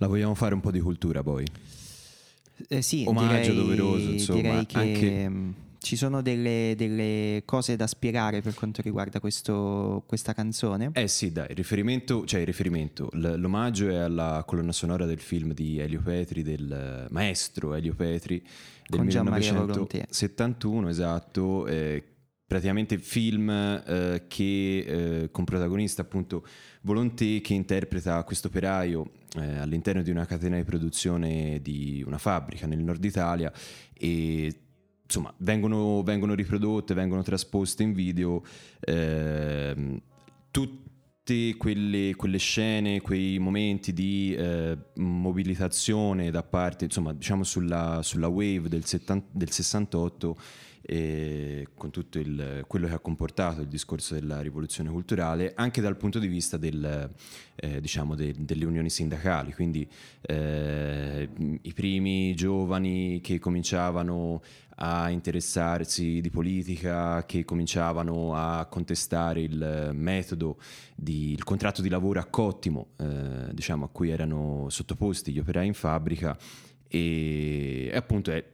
A: La vogliamo fare un po' di cultura poi?
B: Eh, sì,
A: Omaggio
B: direi,
A: doveroso, insomma, anche-
B: ci sono delle, delle cose da spiegare per quanto riguarda questo- questa canzone.
A: Eh sì, dai, il riferimento, cioè il riferimento, l'omaggio è alla colonna sonora del film di Elio Petri, del maestro Elio Petri del
B: Con Gianmaria
A: 1971, esatto, eh, praticamente film eh, che eh, con protagonista appunto Volonté che interpreta questo operaio eh, all'interno di una catena di produzione di una fabbrica nel nord Italia e insomma vengono, vengono riprodotte, vengono trasposte in video ehm, tutte quelle, quelle scene, quei momenti di eh, mobilitazione da parte, insomma, diciamo sulla, sulla wave del, 70 del 68 eh, con tutto il- quello che ha comportato il discorso della rivoluzione culturale, anche dal punto di vista del, eh, diciamo de- delle unioni sindacali, quindi eh, i primi giovani che cominciavano a interessarsi di politica, che cominciavano a contestare il metodo, di, il contratto di lavoro a cottimo, eh, diciamo, a cui erano sottoposti gli operai in fabbrica e, e appunto è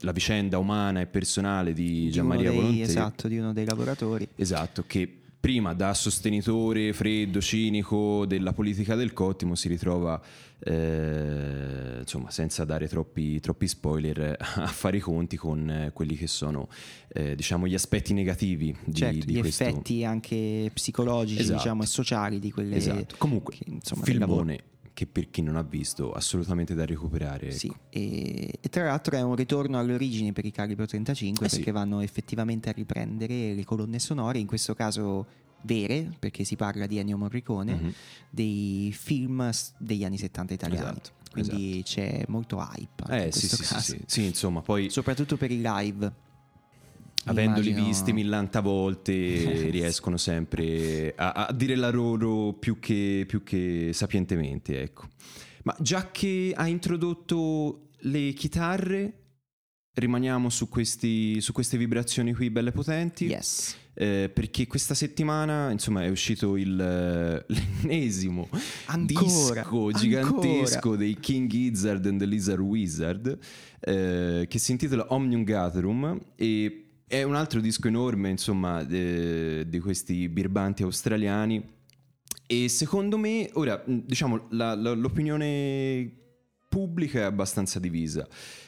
A: la vicenda umana e personale di Gianmaria Volonté.
B: Esatto, di uno dei lavoratori.
A: Esatto, che prima da sostenitore freddo, cinico della politica del cottimo si ritrova, eh, insomma, senza dare troppi, troppi spoiler, a fare i conti con eh, quelli che sono, eh, diciamo, gli aspetti negativi di,
B: certo,
A: di
B: gli
A: questo.
B: effetti anche psicologici
A: Esatto.
B: diciamo, e sociali di quelle...
A: Esatto. Comunque,
B: che, insomma,
A: filmone che per chi non ha visto assolutamente da recuperare.
B: Sì,
A: ecco.
B: e, e tra l'altro è un ritorno alle origini per i Calibro 35
A: Eh sì.
B: perché vanno effettivamente a riprendere le colonne sonore, in questo caso vere, perché si parla di Ennio Morricone,
A: Mhm.
B: dei film degli anni 70 italiani.
A: Esatto,
B: Quindi c'è molto hype
A: Eh
B: in
A: sì, sì, sì, sì. Sì, insomma, poi
B: Soprattutto per i live.
A: Avendoli
B: Immagino-
A: visti millanta volte riescono sempre a, a dire la loro più che, più che sapientemente ecco ma già che ha introdotto le chitarre rimaniamo su, questi, su queste vibrazioni qui belle potenti
B: Yes.
A: eh, perché questa settimana insomma è uscito il, l'ennesimo
B: Ancora,
A: disco
B: ancora.
A: gigantesco dei King Gizzard and the Lizard Wizard eh, che si intitola Omnium Gatherum e è un altro disco enorme insomma di questi birbanti australiani. E secondo me ora diciamo la- la- l'opinione pubblica è abbastanza divisa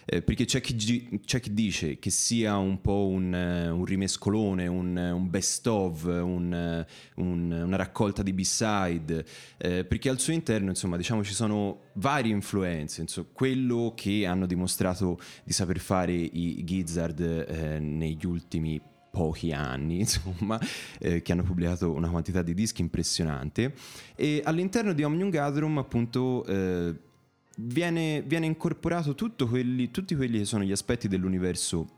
A: eh, perché c'è chi, c'è chi dice che sia un po' un, eh, un rimescolone, un, un best of, eh, un- una raccolta di B-side, eh, perché al suo interno insomma diciamo ci sono varie influenze, insomma, quello che hanno dimostrato di saper fare i Gizzard eh, negli ultimi pochi anni, insomma, eh, che hanno pubblicato una quantità di dischi impressionante. E all'interno di Omnium Gatherum, appunto, eh, viene, viene incorporato quelli- tutti quelli che sono gli aspetti dell'universo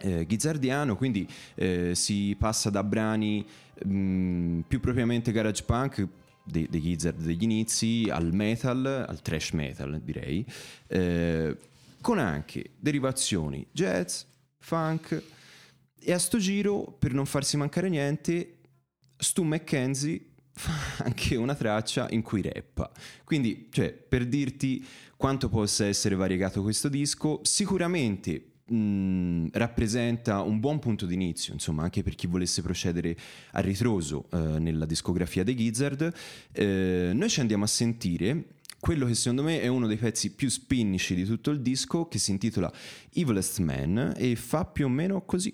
A: eh, gizzardiano, quindi eh, si passa da brani mh, più propriamente garage punk dei, dei Gizzard degli inizi al metal, al thrash metal direi, eh, con anche derivazioni jazz, funk e a sto giro, per non farsi mancare niente, Stu McKenzie fa anche una traccia in cui rappa. Quindi, cioè, per dirti quanto possa essere variegato questo disco, sicuramente mh, rappresenta un buon punto d'inizio, insomma, anche per chi volesse procedere a ritroso eh, nella discografia dei Gizzard. Eh, noi ci andiamo a sentire quello che secondo me è uno dei pezzi più spinnici di tutto il disco, che si intitola Evilest Man e fa più o meno così.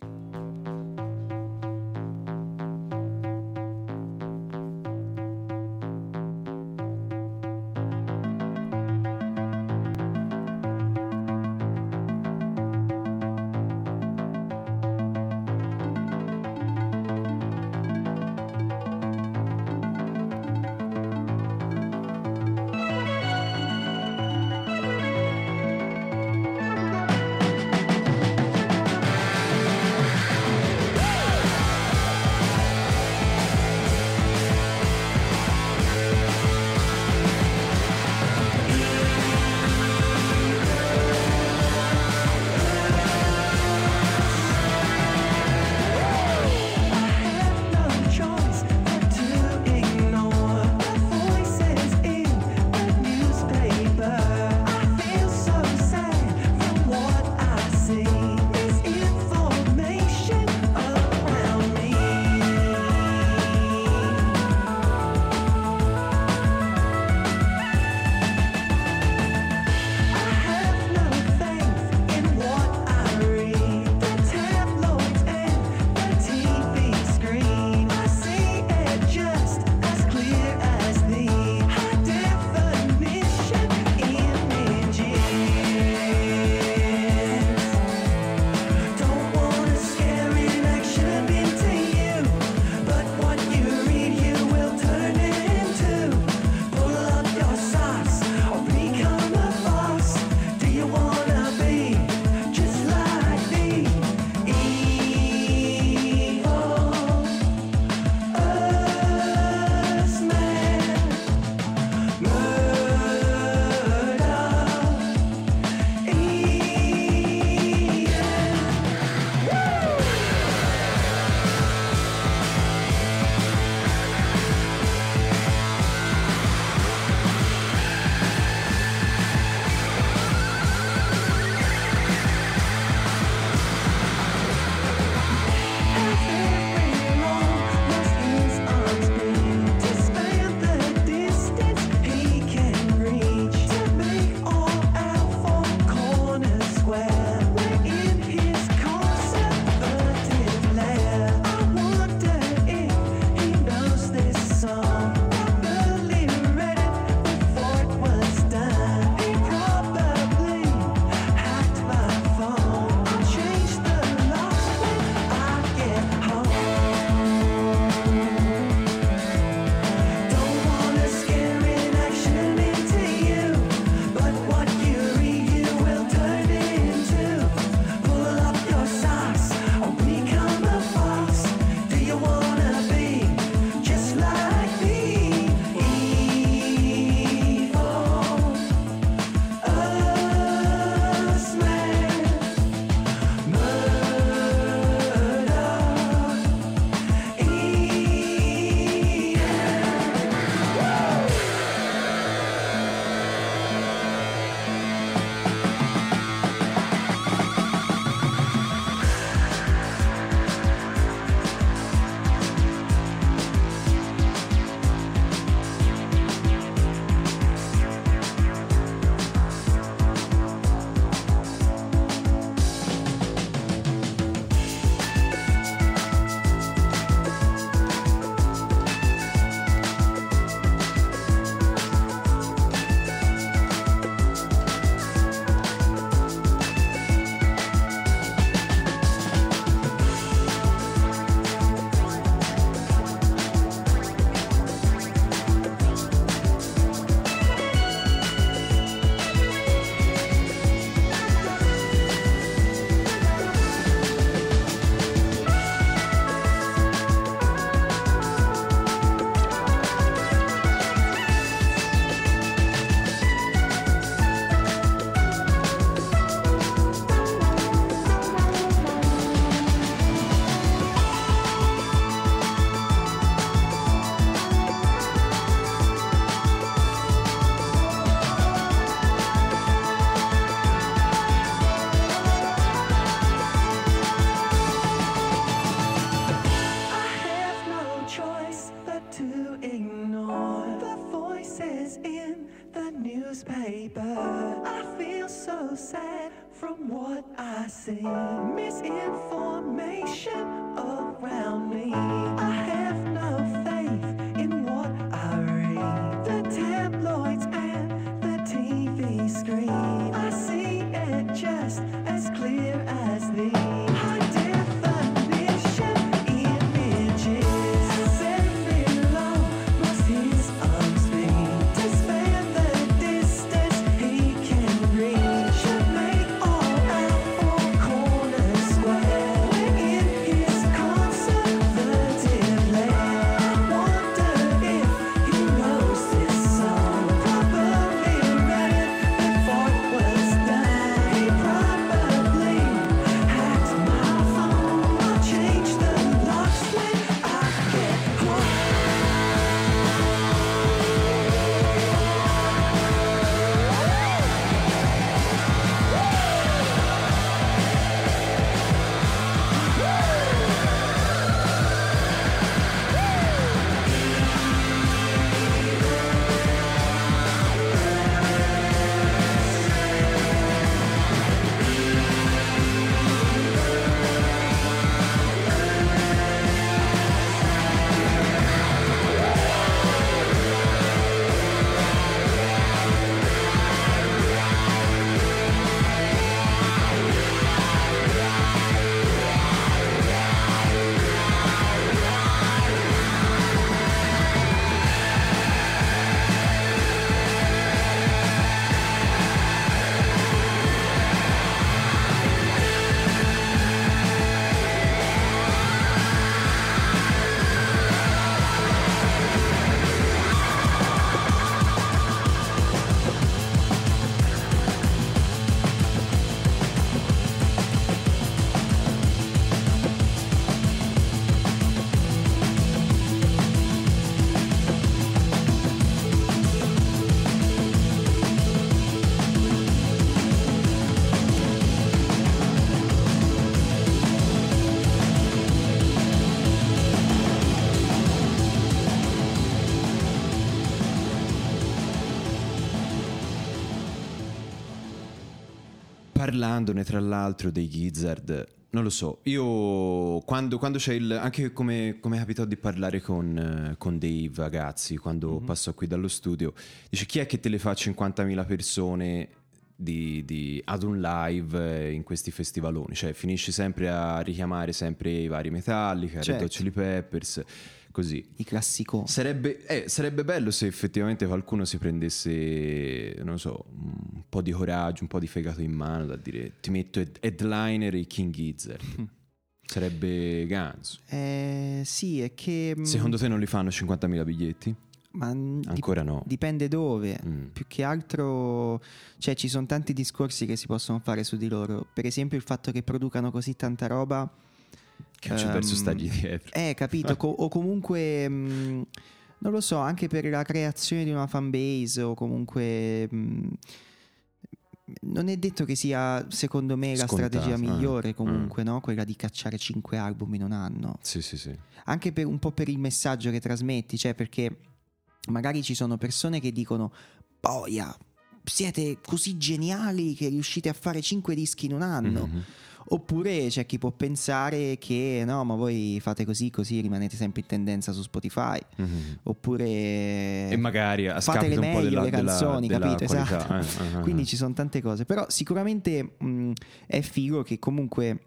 A: Parlandone tra l'altro dei Gizzard, non lo so, io quando, quando c'è il... anche come, come capitò di parlare con, con dei ragazzi quando passò qui dallo studio, dice chi è che te le fa 50.000 persone di- di- ad un live eh, in questi festivaloni? Cioè finisci sempre a richiamare sempre i vari Metallica, Red
B: Certo.
A: Hot Chili Peppers, così.
B: I classico.
A: Sarebbe, eh, sarebbe bello se effettivamente qualcuno si prendesse, non so, un po' di coraggio, un po' di fegato in mano da dire ti metto head- headliner i King Gizzard. Sarebbe ganzo.
B: Eh, sì, è che... mm,
A: Secondo te non li fanno 50.000 biglietti?
B: ma mm, dip-
A: Ancora no.
B: Dipende dove.
A: Mm.
B: Più che altro, cioè ci sono tanti discorsi che si possono fare su di loro. Per esempio il fatto che producano così tanta roba.
A: Che non c'è
B: ehm,
A: verso dietro.
B: Eh, capito? Co- o comunque, mh, non lo so, anche per la creazione di una fanbase o comunque... mh, non è detto che sia, secondo me, la
A: Scontato,
B: strategia
A: eh.
B: migliore comunque, no? Quella di cacciare 5 album in un anno
A: Sì, sì, sì.
B: anche per un po' per il messaggio che trasmetti, cioè perché magari ci sono persone che dicono boia, siete così geniali che riuscite a fare 5 dischi in un anno.
A: Mhm.
B: Oppure c'è chi può pensare che no, ma voi fate così, così rimanete sempre in tendenza su Spotify.
A: Mhm.
B: Oppure
A: E magari a
B: fatele
A: un po'
B: meglio
A: della,
B: le
A: della-
B: canzoni,
A: della
B: capito?
A: qualità.
B: Esatto.
A: Eh, eh, eh,
B: Quindi
A: eh.
B: ci sono tante cose. Però sicuramente mh, è figo che comunque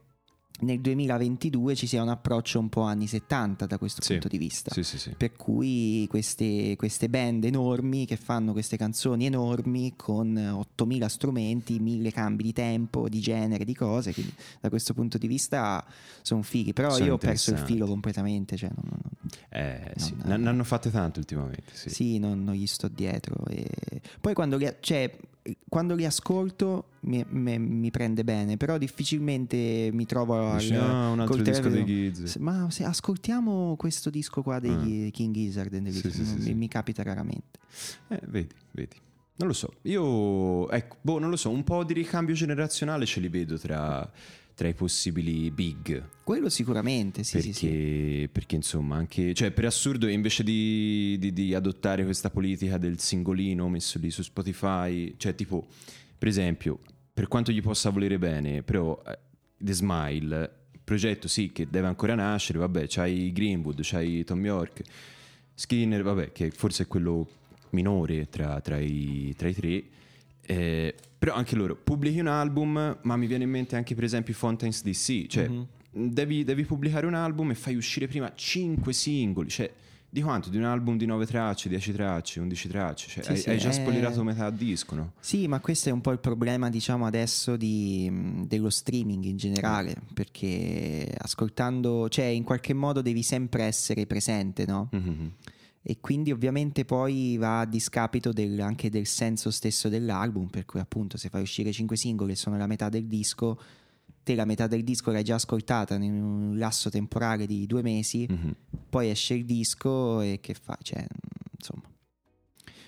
B: nel 2022 ci sia un approccio un po' anni 70 da questo
A: Sì.
B: punto di vista.
A: Sì, sì, sì.
B: Per cui queste, queste band enormi che fanno queste canzoni enormi con 8000 strumenti, 1000 cambi di tempo, di genere, di cose. Quindi da questo punto di vista sono fighi. Però
A: Sono
B: io ho perso il filo completamente. Cioè non- non-
A: Eh, sì.
B: No, no.
A: Ne hanno fatte tante ultimamente. Sì.
B: sì, non, non gli sto dietro. E poi quando li, cioè, quando li ascolto mi, mi- mi prende bene, però difficilmente mi trovo al,
A: Dici, "Ah, un altro disco dei Giz.
B: Ma se ascoltiamo questo disco qua degli King Gizzard,
A: Ah. Sì, sì,
B: mi,
A: sì.
B: mi capita raramente.
A: Eh, vedi, vedi. Non lo so, io, ecco, boh, non lo so, un po' di ricambio generazionale ce li vedo tra, tra i possibili big.
B: Quello sicuramente, sì,
A: perché,
B: sì, sì.
A: perché, insomma, anche, cioè, per assurdo, invece di, di- di adottare questa politica del singolino messo lì su Spotify, cioè, tipo, per esempio, per quanto gli possa volere bene, però eh, The Smile, progetto sì che deve ancora nascere, vabbè, c'hai Greenwood, c'hai Tom York, Skinner, vabbè, che forse è quello minore tra, tra i, tra i tre. Eh, però anche loro pubblichi un album, ma mi viene in mente anche per esempio Fontaine's DC, cioè devi, devi pubblicare un album e fai uscire prima 5 singoli, cioè di quanto? Di un album di 9 tracce, 10 tracce, 11 tracce, cioè
B: Sì,
A: hai,
B: sì,
A: hai già
B: è-
A: spoilerato metà disco, no?
B: Sì, ma questo è un po' il problema, diciamo, adesso di, dello streaming in generale, perché ascoltando, cioè in qualche modo devi sempre essere presente, no?
A: Mhm.
B: E quindi ovviamente poi va a discapito del- anche del senso stesso dell'album, per cui appunto se fai uscire 5 singoli e sono la metà del disco, te la metà del disco l'hai già ascoltata in un lasso temporale di due mesi,
A: Mhm.
B: poi esce il disco e che fai? Cioè, insomma,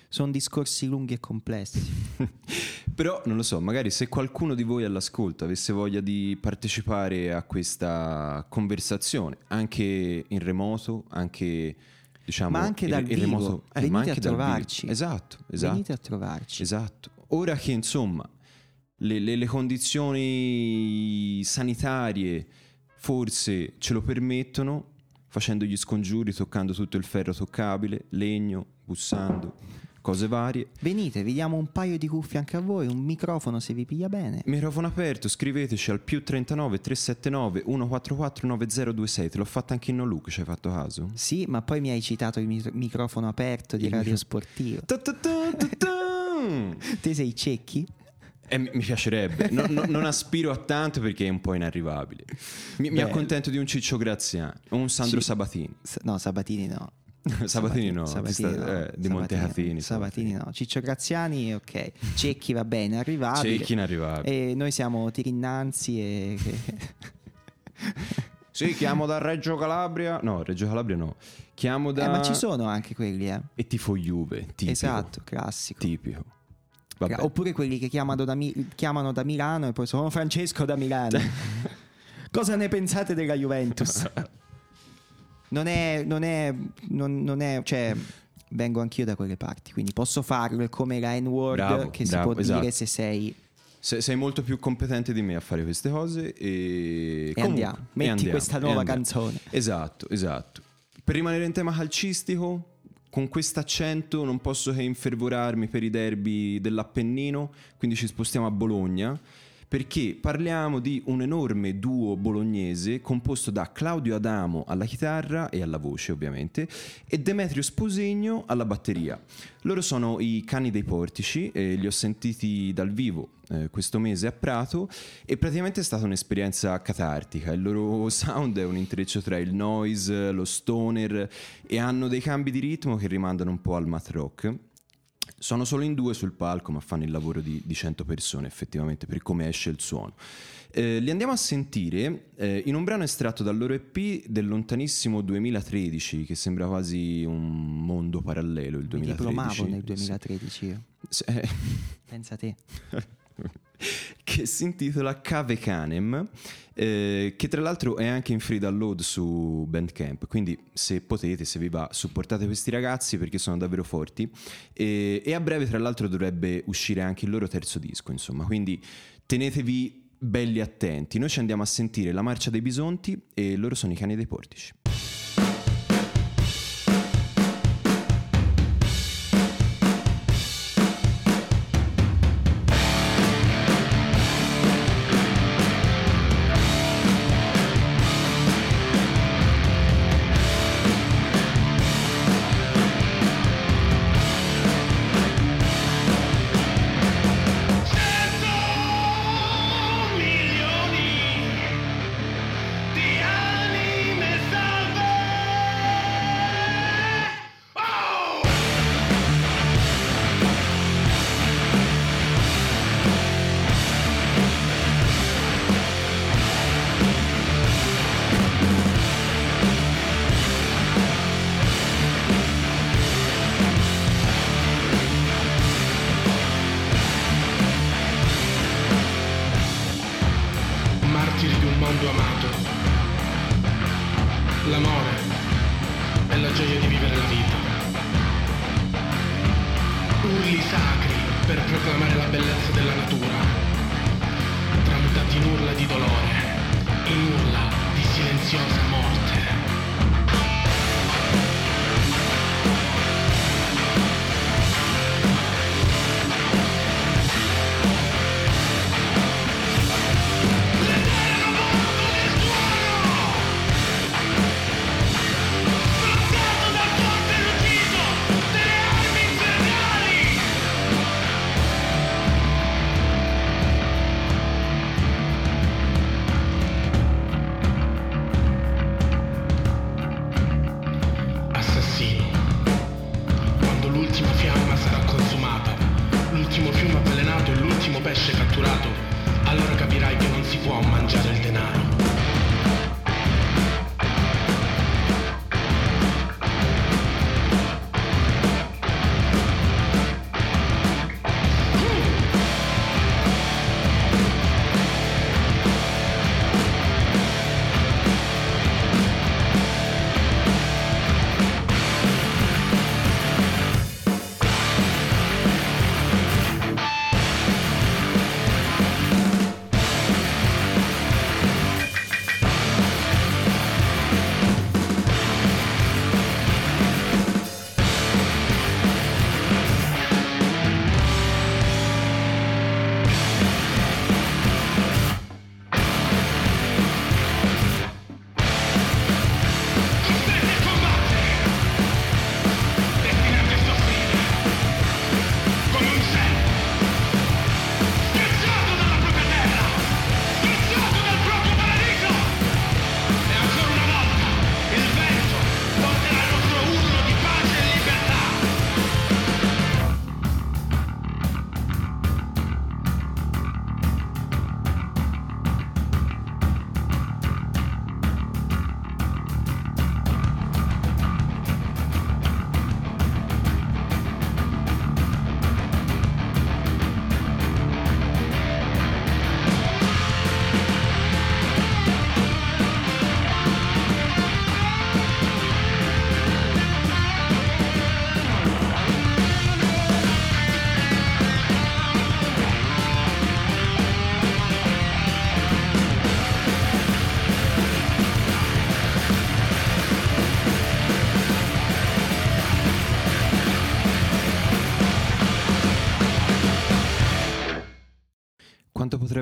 B: sono discorsi lunghi e complessi.
A: Però non lo so, magari se qualcuno di voi all'ascolto avesse voglia di partecipare a questa conversazione, anche in remoto, anche diciamo
B: Ma anche dal vivo.
A: remoto, eh,
B: Venite a trovarci.
A: Esatto, esatto.
B: Venite a trovarci.
A: Esatto. Ora che insomma le, le- le condizioni sanitarie forse ce lo permettono, facendo gli scongiuri, toccando tutto il ferro toccabile, legno, bussando, cose varie.
B: Venite, vi diamo un paio di cuffie anche a voi, un microfono se vi piglia bene.
A: Microfono aperto, scriveteci al più 39 379 144 9026. Te l'ho fatta anche in no look, ci hai fatto caso?
B: Sì, ma poi mi hai citato il mi- microfono aperto di
A: Il
B: Radio Sportivo. Te sei cecchi?
A: Eh, mi piacerebbe, No- no- non aspiro a tanto perché è un po' inarrivabile. Mi, mi accontento di un Ciccio Graziani o un Sandro
B: Sì.
A: Sabatini.
B: S- no, Sabatini no.
A: Sabatini no,
B: Sabatini
A: ti sta-
B: no.
A: eh, di Montecatini.
B: Sabatini no. Ciccio Graziani, ok. Cecchi va bene, arrivabile.
A: Cecchi inarrivabile.
B: E noi siamo tirinnanzi e...
A: Sì, chiamo da Reggio Calabria. No, Reggio Calabria no. Chiamo da...
B: Eh, ma ci sono anche quelli, eh.
A: E tifo Juve, tipico.
B: Esatto, classico.
A: Tipico. Vabbè.
B: Oppure quelli che chiamano da, Mi- chiamano da Milano e poi sono Francesco da Milano. Cosa ne pensate della Juventus? Non è, non è, non, non è, cioè, vengo anch'io da quelle parti, quindi posso farlo. È come la N-word che
A: bravo,
B: si può
A: esatto.
B: dire se sei.
A: Se- sei molto più competente di me a fare queste cose e, comunque,
B: andiamo.
A: e
B: Metti
A: andiamo,
B: questa
A: e
B: nuova canzone.
A: Esatto, esatto. Per rimanere in tema calcistico, con questo accento non posso che infervorarmi per i derby dell'Appennino, quindi ci spostiamo a Bologna. Perché parliamo di un enorme duo bolognese composto da Claudio Adamo alla chitarra e alla voce, ovviamente, e Demetrio Sposegno alla batteria. Loro sono i cani dei portici, e li ho sentiti dal vivo eh, questo mese a Prato e praticamente è stata un'esperienza catartica. Il loro sound è un intreccio tra il noise, lo stoner e hanno dei cambi di ritmo che rimandano un po' al mat rock. Sono solo in due sul palco, ma fanno il lavoro di, di 100 persone effettivamente per come esce il suono. Eh, li andiamo a sentire eh, in un brano estratto dal loro EP del lontanissimo 2013, che sembra quasi un mondo parallelo. Il
B: Mi
A: 2013.
B: diplomavo nel
A: Sì.
B: 2013 io.
A: Sì, eh,
B: Pensa te.
A: che si intitola Cave Canem, eh, che tra l'altro è anche in free download su Bandcamp. Quindi, se potete, se vi va, supportate questi ragazzi perché sono davvero forti. E, e a breve, tra l'altro, dovrebbe uscire anche il loro terzo disco. Insomma, quindi tenetevi belli attenti. Noi ci andiamo a sentire la marcia dei bisonti e loro sono i cani dei portici.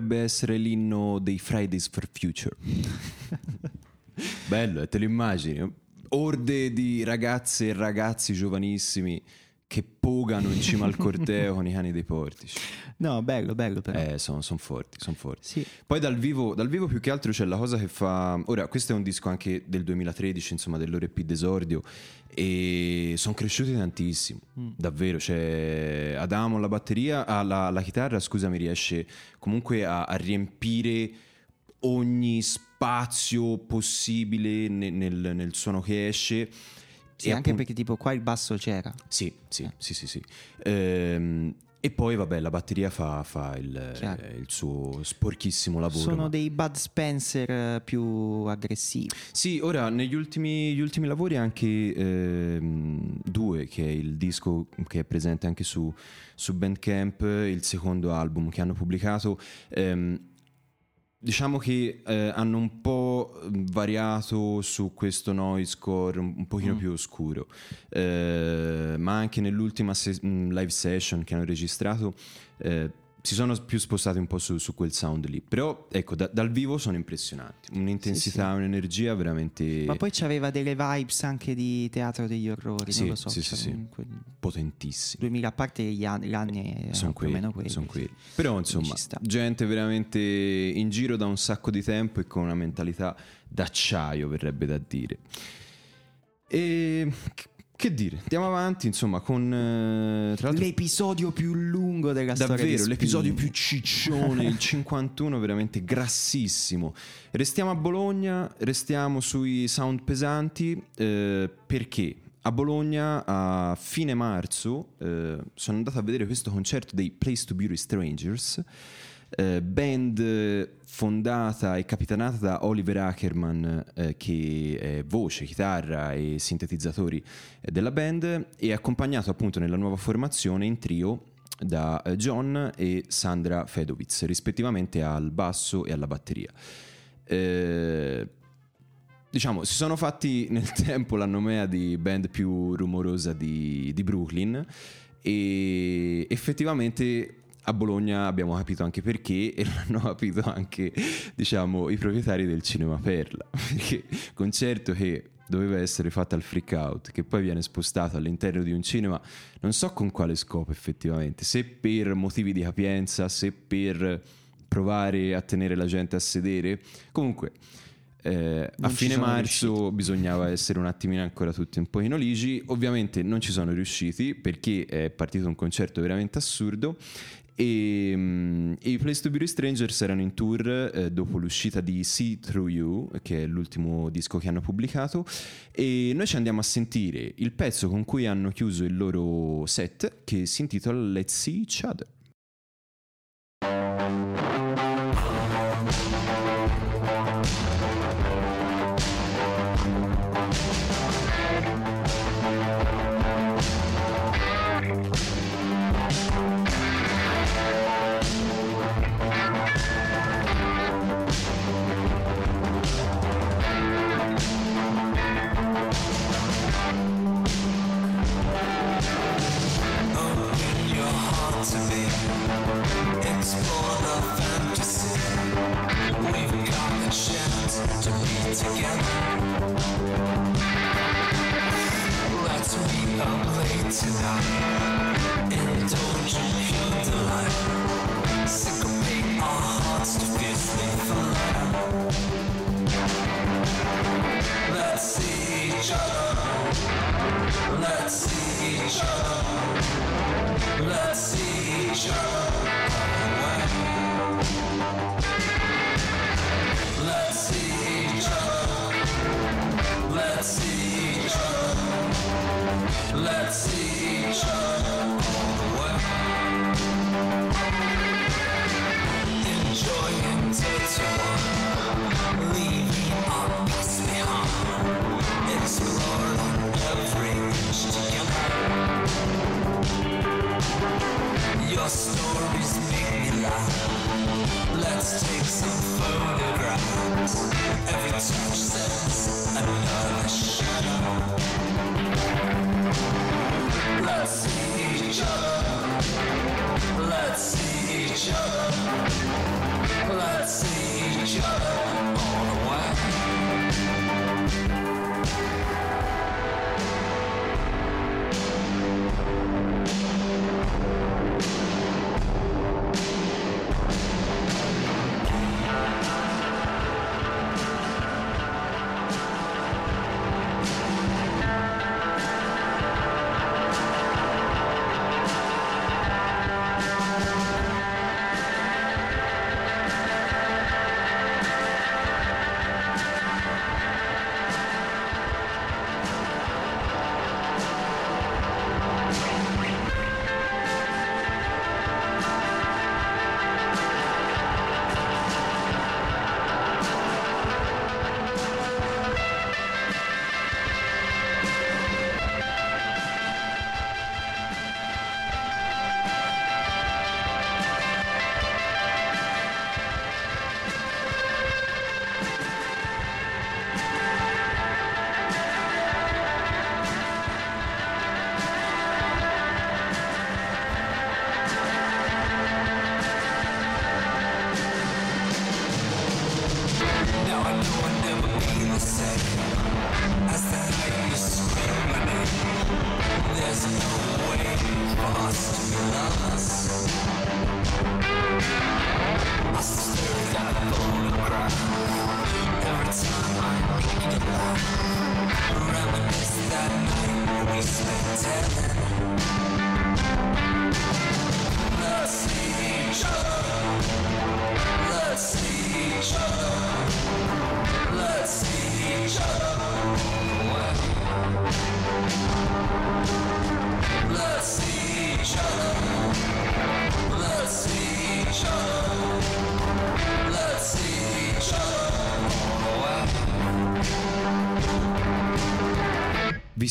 A: Potrebbe essere l'inno dei Fridays for Future? Bello, eh, te lo immagini? Orde di ragazze e ragazzi giovanissimi che pogano in cima al corteo con i cani dei portici.
B: No, bello, bello però.
A: Eh, sono forti, sono forti.
B: Sì.
A: Poi dal vivo, dal vivo più che altro c'è la cosa che fa... Ora, questo è un disco anche del 2013, insomma, dell'ORP d'esordio, e sono cresciuti tantissimo, davvero. Cioè, Adamo alla batteria, alla, alla chitarra, scusami, riesce comunque a, a riempire ogni spazio possibile ne- nel, nel suono che esce.
B: Sì,
A: E
B: anche
A: appun-
B: perché tipo qua il basso c'era.
A: sì, sì, sì, sì, sì. Ehm, e poi, vabbè, la batteria fa, fa il, eh, il suo sporchissimo lavoro.
B: Sono
A: ma-
B: dei Bud Spencer eh, più aggressivi.
A: Sì, ora negli ultimi, gli ultimi lavori anche ehm, due, che è il disco che è presente anche su, su Bandcamp, il secondo album che hanno pubblicato. ehm, Diciamo che eh, hanno un po' variato su questo noisecore un, un pochino più oscuro, Eh, ma anche nell'ultima se- mh, live session che hanno registrato eh, si sono più spostati un po' su, su quel sound lì. Però ecco, da- dal vivo sono impressionanti, un'intensità, un'energia veramente
B: Ma poi c'aveva delle vibes anche di teatro degli orrori,
A: Sì,
B: non lo so.
A: sì, sì,
B: cioè,
A: sì.
B: quel-
A: potentissimi.
B: 2000 a parte gli anni, gli anni erano
A: Sono
B: più o
A: quelli,
B: meno quelli.
A: son
B: sì.
A: quelli. Però insomma, gente veramente in giro da un sacco di tempo e con una mentalità d'acciaio, verrebbe da dire. E che- dire, andiamo avanti, insomma, con eh,
B: L'episodio più lungo della storia di
A: Davvero, l'episodio più ciccione, il 51, veramente grassissimo. Restiamo a Bologna, restiamo sui sound pesanti, eh, perché a Bologna a fine marzo eh, sono andato a vedere questo concerto dei Place to Beauty Strangers, eh, band fondata e capitanata da Oliver Ackerman, eh, che è voce, chitarra e sintetizzatori eh, della band, e accompagnato appunto nella nuova formazione in trio da eh, John e Sandra Fedowitz, rispettivamente al basso e alla batteria. Eh, diciamo, si sono fatti nel tempo la nomea di band più rumorosa di, di Brooklyn e effettivamente a Bologna abbiamo capito anche perché e l'hanno capito anche, diciamo, i proprietari del Cinema Perla, perché concerto che doveva essere fatto al freak out, che poi viene spostato all'interno di un cinema, non so con quale scopo effettivamente, se per motivi di capienza, se per provare a tenere la gente a sedere, comunque eh, a fine marzo bisognava essere un attimino ancora tutti un pochino ligi. Ovviamente non ci sono riusciti perché è partito un concerto veramente assurdo. E, e i Place to Be Strangers erano in tour eh, dopo l'uscita di See Through You, che è l'ultimo disco che hanno pubblicato. E noi ci andiamo a sentire il pezzo con cui hanno chiuso il loro set, che si intitola
D: Let's See Each Other.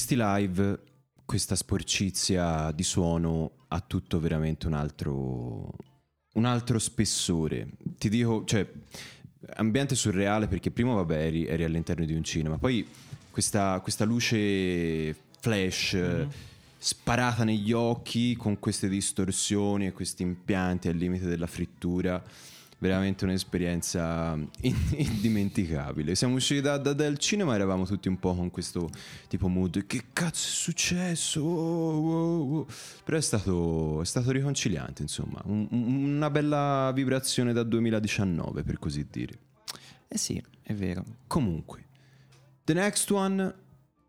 A: Visti live questa sporcizia di suono ha tutto veramente un altro, un altro spessore. Ti dico, cioè, ambiente surreale perché prima, vabbè, eri, eri all'interno di un cinema, poi questa, questa luce flash eh, sparata negli occhi con queste distorsioni e questi impianti al limite della frittura. Veramente un'esperienza in- indimenticabile. Siamo usciti da- da- dal cinema e eravamo tutti un po' con questo tipo mood. Che cazzo è successo? Oh, oh, oh." Però è stato, è stato riconciliante, insomma. Un- una bella vibrazione da 2019, per così dire.
B: Eh sì, è vero.
A: Comunque, The Next One,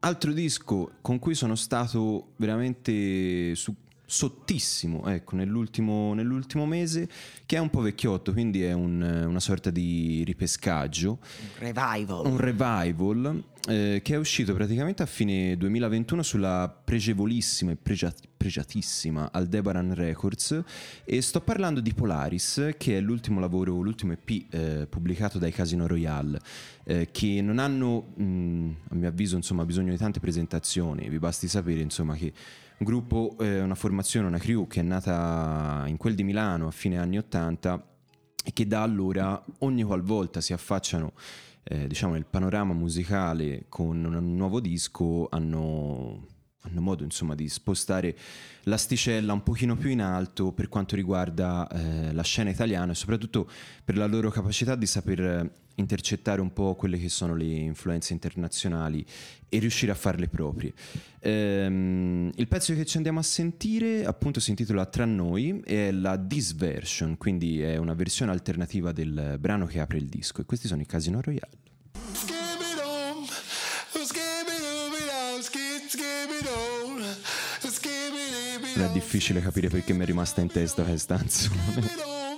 A: altro disco con cui sono stato veramente su- sottissimo ecco, nell'ultimo, nell'ultimo mese, che è un po' vecchiotto, quindi è un- una sorta di ripescaggio,
B: Revival.
A: un revival eh, che è uscito praticamente a fine 2021 sulla pregevolissima e pregia- pregiatissima Aldebaran Records. E sto parlando di Polaris che è l'ultimo lavoro, l'ultimo EP eh, pubblicato dai Casino Royale eh, che non hanno mh, a mio avviso insomma bisogno di tante presentazioni. Vi basti sapere insomma che un gruppo, eh, una formazione, una crew che è nata in quel di Milano a fine anni 80 e che da allora ogni qualvolta si affacciano eh, diciamo nel panorama musicale con un nuovo disco hanno, hanno modo insomma di spostare l'asticella un pochino più in alto per quanto riguarda eh, la scena italiana e soprattutto per la loro capacità di saper intercettare un po' quelle che sono le influenze internazionali e riuscire a farle proprie. Ehm, il pezzo che ci andiamo a sentire appunto si intitola Tra noi è la This Version, quindi è una versione alternativa del brano che apre il disco e questi sono i Casino Royale. Non è difficile capire perché mi è rimasta in testa questa canzone.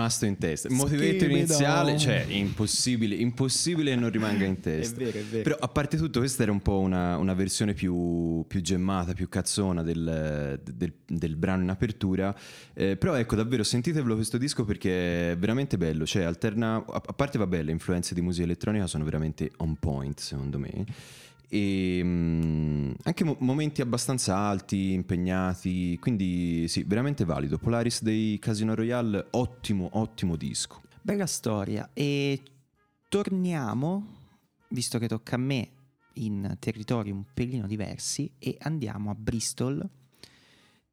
A: Rimasto in testa. Il motivetto iniziale, cioè impossibile, impossibile non rimanga in testa.
B: vero, è vero.
A: Però a parte tutto questa era un po' una, una versione più, più gemmata, più cazzona del, del- del brano in apertura. Eh, però ecco davvero sentitevelo questo disco perché è veramente bello. Cioè alterna, a, a parte vabbè le influenze di musica elettronica sono veramente on point secondo me. E mm, anche mo- momenti abbastanza alti, impegnati, quindi sì, veramente valido. Polaris dei Casino Royale, ottimo, ottimo disco.
B: Bella storia. E torniamo, visto che tocca a me, in territori un pelino diversi e andiamo a Bristol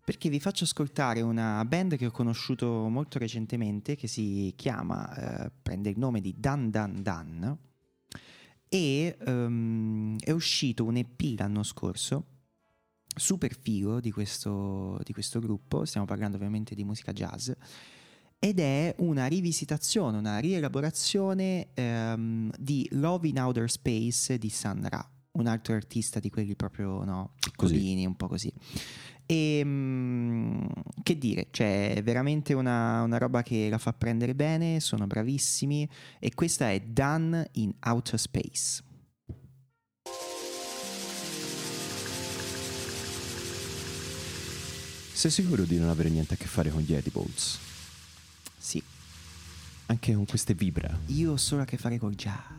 B: perché vi faccio ascoltare una band che ho conosciuto molto recentemente che si chiama, eh, prende il nome di Dan Dan Dan e ehm, è uscito un EP l'anno scorso super figo di questo, di questo gruppo, stiamo parlando ovviamente di musica jazz ed è una rivisitazione, una rielaborazione ehm, di Love in Outer Space di Sun Ra, un altro artista di quelli proprio no, piccolini, un po' così. E mm, che dire, cioè è veramente una, una roba che la fa prendere bene, sono bravissimi e questa è Done in Outer Space.
A: Sei sicuro di non avere niente a che fare con gli edibles?
B: Sì,
A: Anche con queste vibra?
B: io ho solo a che fare col jazz.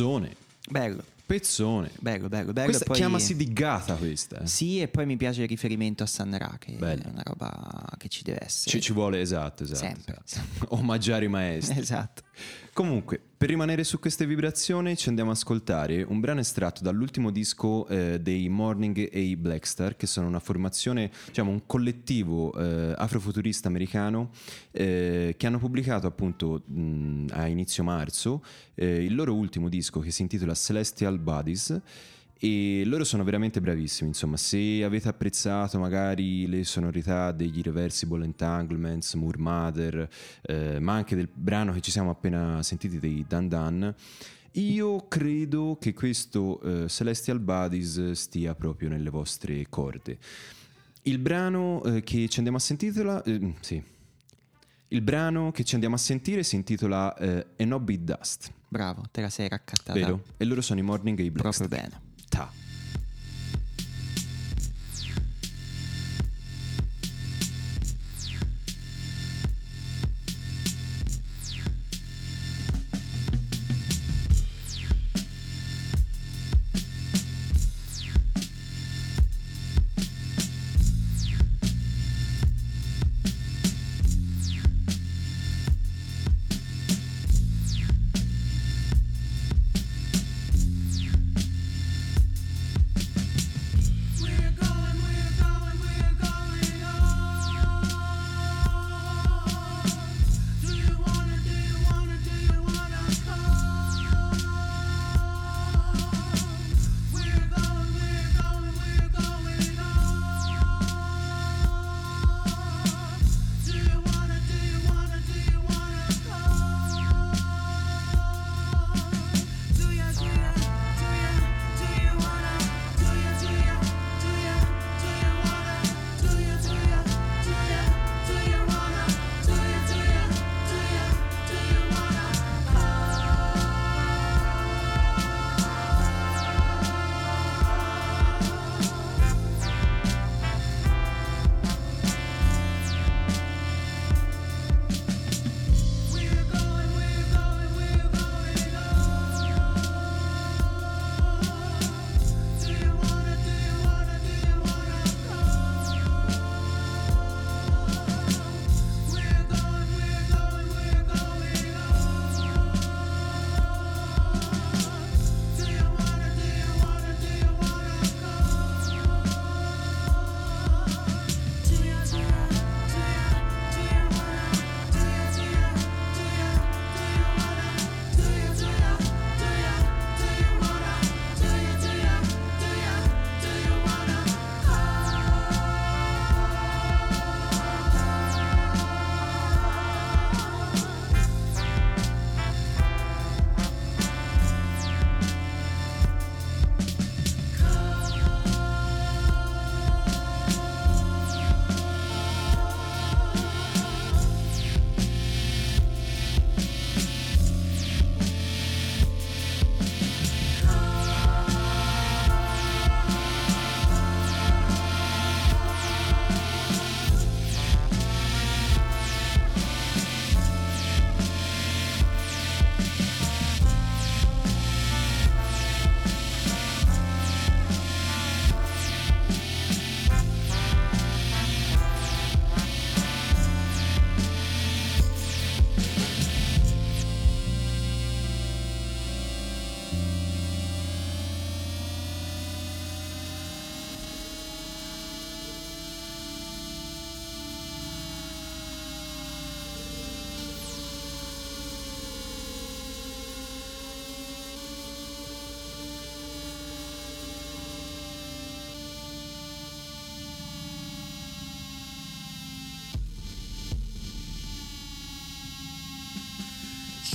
E: Pezzone,
B: Bello,
E: pezzone.
B: bello, bello, bello.
E: Questa
B: poi-
E: chiamasi di gata questa. eh.
B: Sì, e poi mi piace il riferimento a San Ra, che
E: Bello.
B: è una roba che ci deve essere.
E: Ci, ci vuole, esatto, esatto.
B: Sempre.
E: esatto. Omaggiare i maestri.
B: Esatto.
E: Comunque, per rimanere su queste vibrazioni, ci andiamo ad ascoltare un brano estratto dall'ultimo disco eh, dei Morning A Blackstar, che sono una formazione, diciamo, un collettivo eh, afrofuturista americano eh, che hanno pubblicato appunto mh, a inizio marzo eh, il loro ultimo disco che si intitola Celestial Bodies. E loro sono veramente bravissimi, insomma, se avete apprezzato magari le sonorità degli Irreversible Entanglements, Moor Mother, eh, ma anche del brano che ci siamo appena sentiti dei Dan Dan, io credo che questo eh, Celestial Bodies stia proprio nelle vostre corde. Il brano eh, che ci andiamo a sentire, eh, sì. Il brano che ci andiamo a sentire si intitola eh, Beat Dust,
B: Bravo, te la sei raccattata
E: vero? E loro sono i Morning A Blackstar.
B: proprio bene.
E: Ta.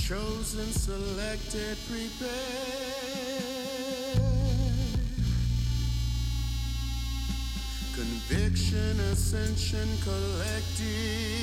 C: Chosen, selected, prepared. Conviction, ascension, collective.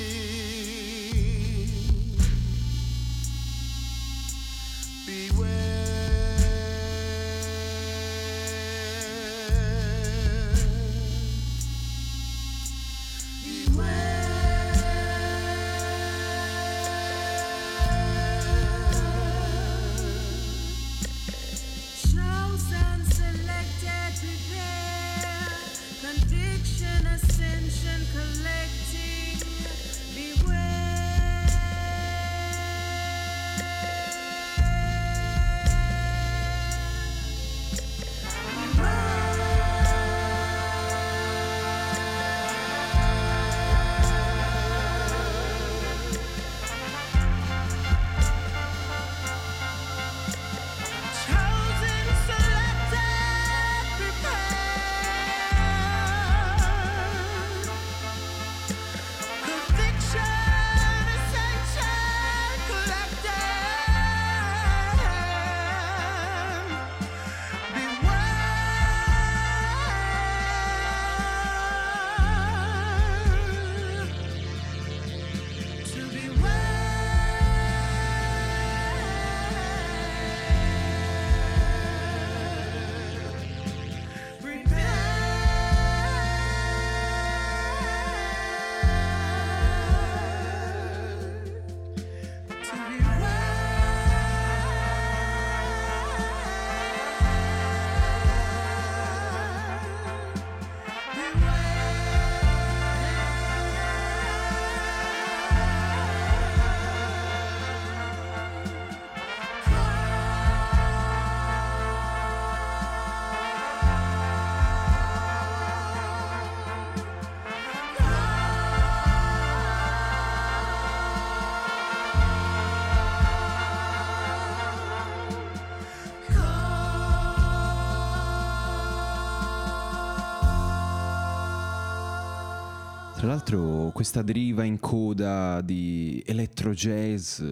A: L'altro questa deriva in coda di electro jazz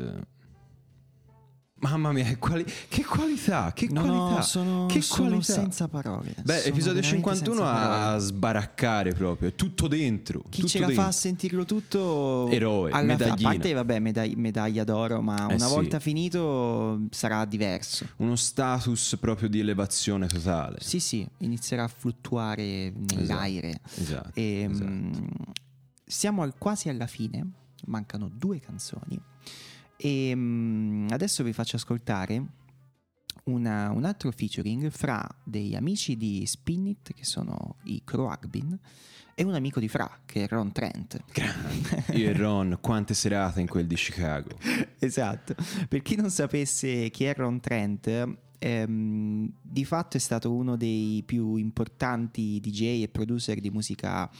A: Mamma mia, che, quali- che qualità, che
B: No,
A: qualità.
B: no, sono,
A: che
B: sono
A: qualità.
B: senza parole.
A: Beh, episodio
B: veramente
A: 51
B: senza
A: a sbaraccare proprio, è tutto dentro.
B: Chi
A: tutto
B: ce la
A: dentro.
B: fa a sentirlo tutto
A: Eroe,
B: alla-. A parte, vabbè, medaglia, medaglia d'oro, ma
A: Eh
B: una
A: sì.
B: volta finito sarà diverso.
A: Uno status proprio di elevazione totale.
B: Sì, sì, inizierà a fluttuare nell'aire.
A: Esatto.
B: E,
A: esatto.
B: Siamo al- quasi alla fine, mancano due canzoni. E mm, adesso vi faccio ascoltare una- un altro featuring fra dei amici di Spin It, che sono i Croagbin, e un amico di Fra, che è Ron Trent.
A: Io e Ron, quante serate in quel di Chicago.
B: Esatto. Per chi non sapesse chi è Ron Trent, ehm, di fatto è stato uno dei più importanti DJ e producer di musica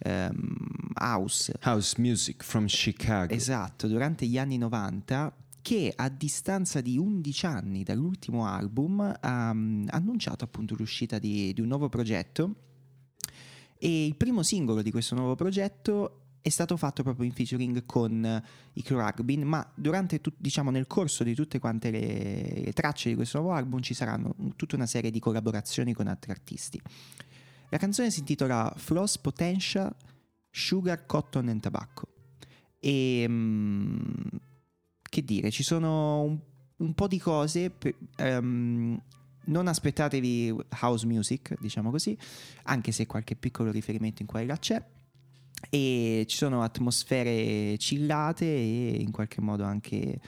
B: ehm, house.
A: House music from Chicago.
B: Esatto, durante gli anni 90 che a distanza di 11 anni dall'ultimo album ha mm, annunciato appunto l'uscita di, di un nuovo progetto e il primo singolo di questo nuovo progetto è stato fatto proprio in featuring con i Khruangbin, ma durante diciamo nel corso di tutte quante le, le tracce di questo nuovo album ci saranno tutta una serie di collaborazioni con altri artisti. La canzone si intitola Floss Potential Sugar, Cotton and Tobacco. E mm, che dire, ci sono un, un po' di cose. per- ehm, non aspettatevi house music, diciamo così, anche se qualche piccolo riferimento in qua e là c'è. E ci sono atmosfere chillate e in qualche modo anche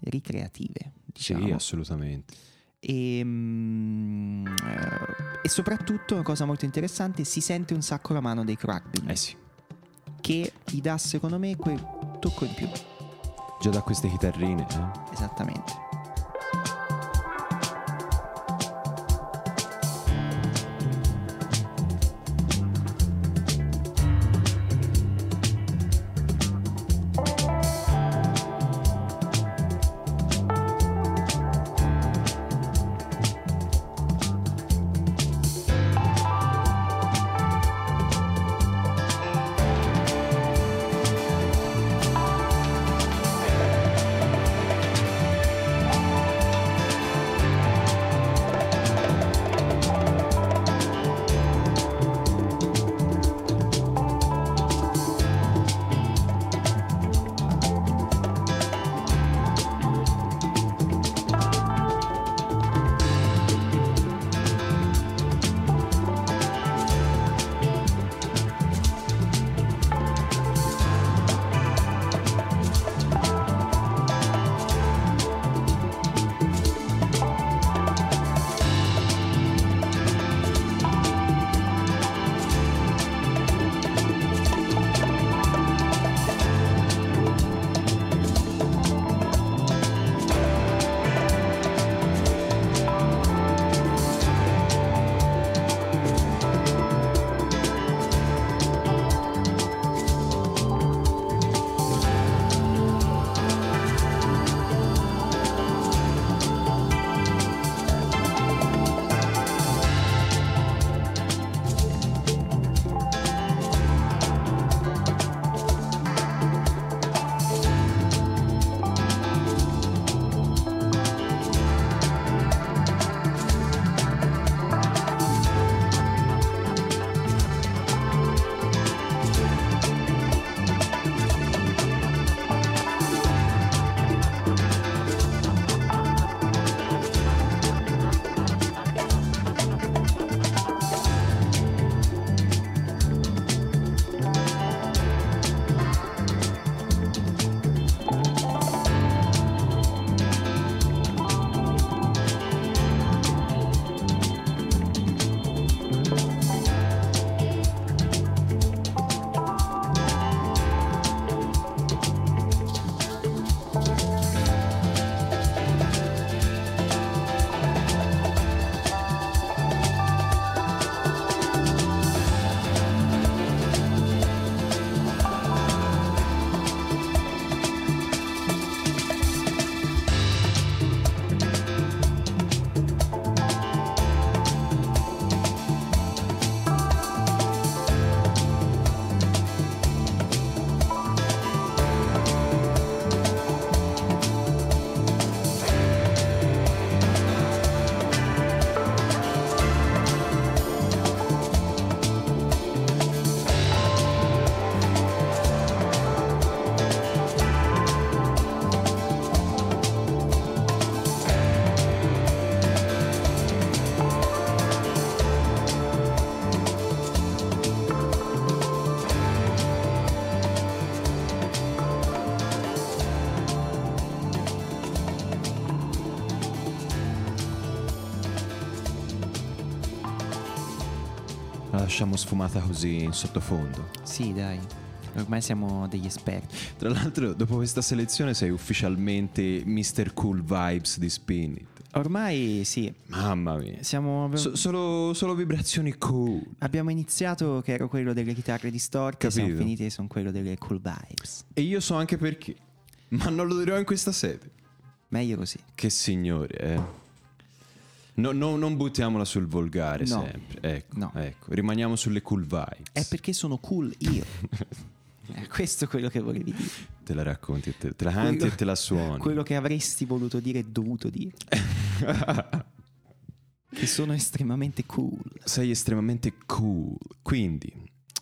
B: ricreative, diciamo.
A: Sì, assolutamente.
B: E, mm, eh, e soprattutto una cosa molto interessante, si sente un sacco la mano dei Crackbin,
A: Eh sì,
B: che gli dà secondo me quel tocco in più.
A: già da queste chitarrine. eh.
B: Esattamente.
A: Lasciamo sfumata così in sottofondo.
B: Sì, dai. Ormai siamo degli esperti.
A: Tra l'altro, dopo questa selezione sei ufficialmente Mr. Cool Vibes di Spin It.
B: Ormai sì.
A: Mamma mia.
B: Siamo,
A: So- solo, solo vibrazioni cool.
B: abbiamo iniziato che ero quello delle chitarre distorte, siamo
A: Capito.
B: finiti che sono quello delle cool vibes.
A: E io so anche perché. Ma non lo dirò in questa sede.
B: Meglio così.
A: Che signore, eh. No, no, non buttiamola sul volgare
B: No.
A: sempre. Ecco,
B: No.
A: ecco. Rimaniamo sulle cool vibes.
B: È perché sono cool io. Eh, questo è quello che volevi dire.
A: Te la racconti, te, te la canti
B: Quello-
A: e te la suoni.
B: Quello che avresti voluto dire e dovuto dire. che sono estremamente cool.
A: Sei estremamente cool. Quindi,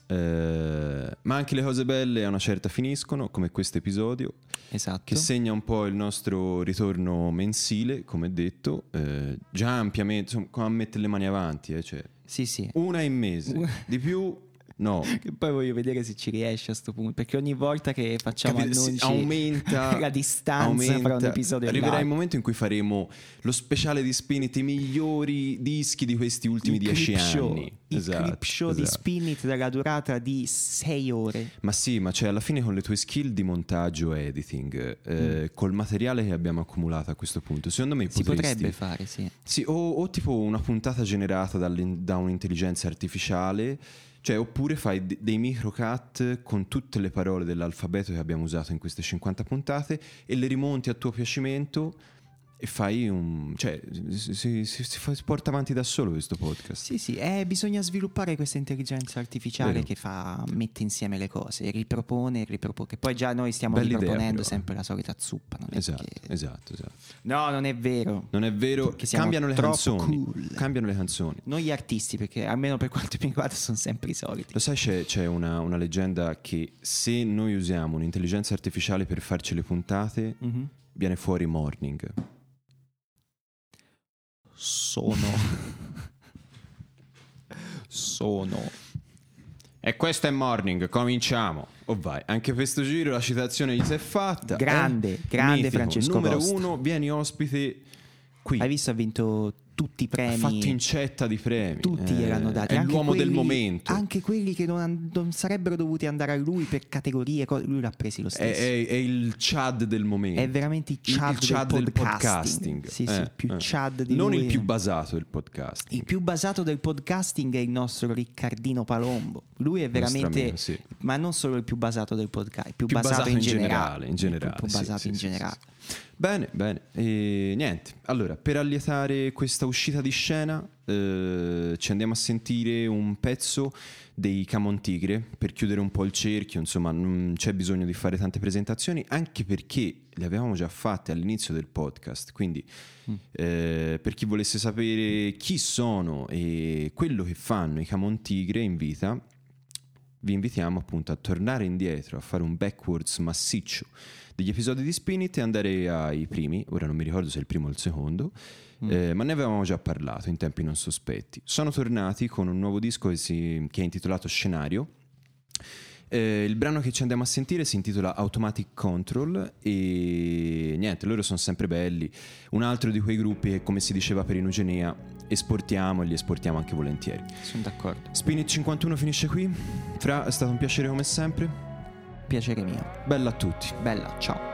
A: eh, ma anche le cose belle a una certa finiscono, come questo episodio,
B: Esatto.
A: che segna un po' il nostro ritorno mensile, come detto, eh, già ampiamente, insomma, a mettere le mani avanti, eh, cioè,
B: Sì, sì.
A: una in mese, di più no.
B: Che poi voglio vedere se ci riesce a sto punto. Perché ogni volta che facciamo
A: Capite?
B: Annunci
A: aumenta
B: la distanza fra un
A: aumenta.
B: episodio e
A: arriverà il momento in cui faremo lo speciale di Spinit i migliori dischi di questi ultimi
B: Il
A: dieci
B: clip
A: anni
B: show, il
A: Esatto,
B: clip show di
A: esatto.
B: Spin It della durata di 6 ore.
A: ma sì ma cioè alla fine con le tue skill di montaggio e editing eh, col materiale che abbiamo accumulato a questo punto secondo me
B: Mm. Si
A: potresti
B: potrebbe fare, sì.
A: Sì, o, o tipo una puntata generata da un'intelligenza artificiale, cioè oppure fai de- dei microcut con tutte le parole dell'alfabeto che abbiamo usato in queste 50 puntate e le rimonti a tuo piacimento e fai un... cioè si, si- si- porta avanti da solo questo podcast.
B: Sì, sì, eh, bisogna sviluppare questa intelligenza artificiale
A: Vero.
B: che fa, mette insieme le cose, ripropone, ripropone. Che poi già noi stiamo
A: Bella idea,
B: riproponendo
A: però.
B: sempre la solita zuppa.
A: Esatto,
B: che-
A: esatto, esatto.
B: No, non è vero.
A: Non è vero, cambiano le canzoni.
B: cool.
A: Cambiano le canzoni.
B: Non gli artisti, perché almeno per quanto mi riguarda sono sempre i soliti.
A: Lo sai, c'è, c'è una, una leggenda che se noi usiamo un'intelligenza artificiale per farci le puntate,
B: Mhm.
A: viene fuori morning.
B: Sono. Sono.
A: E questo è morning, cominciamo. Oh vai, anche questo giro la citazione gli si è fatta.
B: Grande,
A: eh?
B: grande
A: Mitico.
B: Francesco
A: Numero
B: Costa.
A: uno, vieni ospite qui.
B: Hai visto, ha vinto tutti i
A: Ha
B: premi.
A: fatto incetta di premi.
B: Tutti
A: Eh,
B: gliel'hanno dati.
A: È
B: anche
A: l'uomo del
B: quelli-
A: momento.
B: Anche quelli che non, non sarebbero dovuti andare a lui per categorie, lui l'ha presi lo
A: È,
B: stesso.
A: è- è il Chad del momento.
B: È veramente il
A: Il-
B: Chad,
A: il Chad
B: del
A: del
B: podcasting.
A: podcasting.
B: Sì, sì,
A: Eh,
B: il più
A: eh.
B: Chad di
A: Non
B: lui.
A: il più basato del podcasting.
B: Il più basato del podcasting è il nostro Riccardino Palombo. Lui è veramente,
A: amico, sì.
B: ma non solo il più basato del podcast, il più,
A: Più
B: basato,
A: basato
B: in generale.
A: generale, in
B: Il
A: generale,
B: più
A: sì,
B: basato
A: sì,
B: in generale.
A: Bene, bene. E niente. Allora, per allietare questa uscita di scena, eh, ci andiamo a sentire un pezzo dei Camon Tigre per chiudere un po' il cerchio. Insomma, non c'è bisogno di fare tante presentazioni, anche perché le avevamo già fatte all'inizio del podcast. Quindi, eh, per chi volesse sapere chi sono e quello che fanno i Camon Tigre in vita, vi invitiamo appunto a tornare indietro, a fare un backwards massiccio degli episodi di Spinit e andare ai primi, ora non mi ricordo se il primo o il secondo, eh, ma ne avevamo già parlato in tempi non sospetti. Sono tornati con un nuovo disco che, si- che è intitolato Scenario. Eh, il brano che ci andiamo a sentire si intitola Automatic Control e niente, loro sono sempre belli. Un altro di quei gruppi che, come si diceva per Inugenea, esportiamo e li esportiamo anche volentieri.
B: Sono d'accordo.
A: Spinit 51 finisce qui. Fra, è stato un piacere come sempre.
B: Piacere mio.
A: Bella a tutti.
B: Bella, ciao.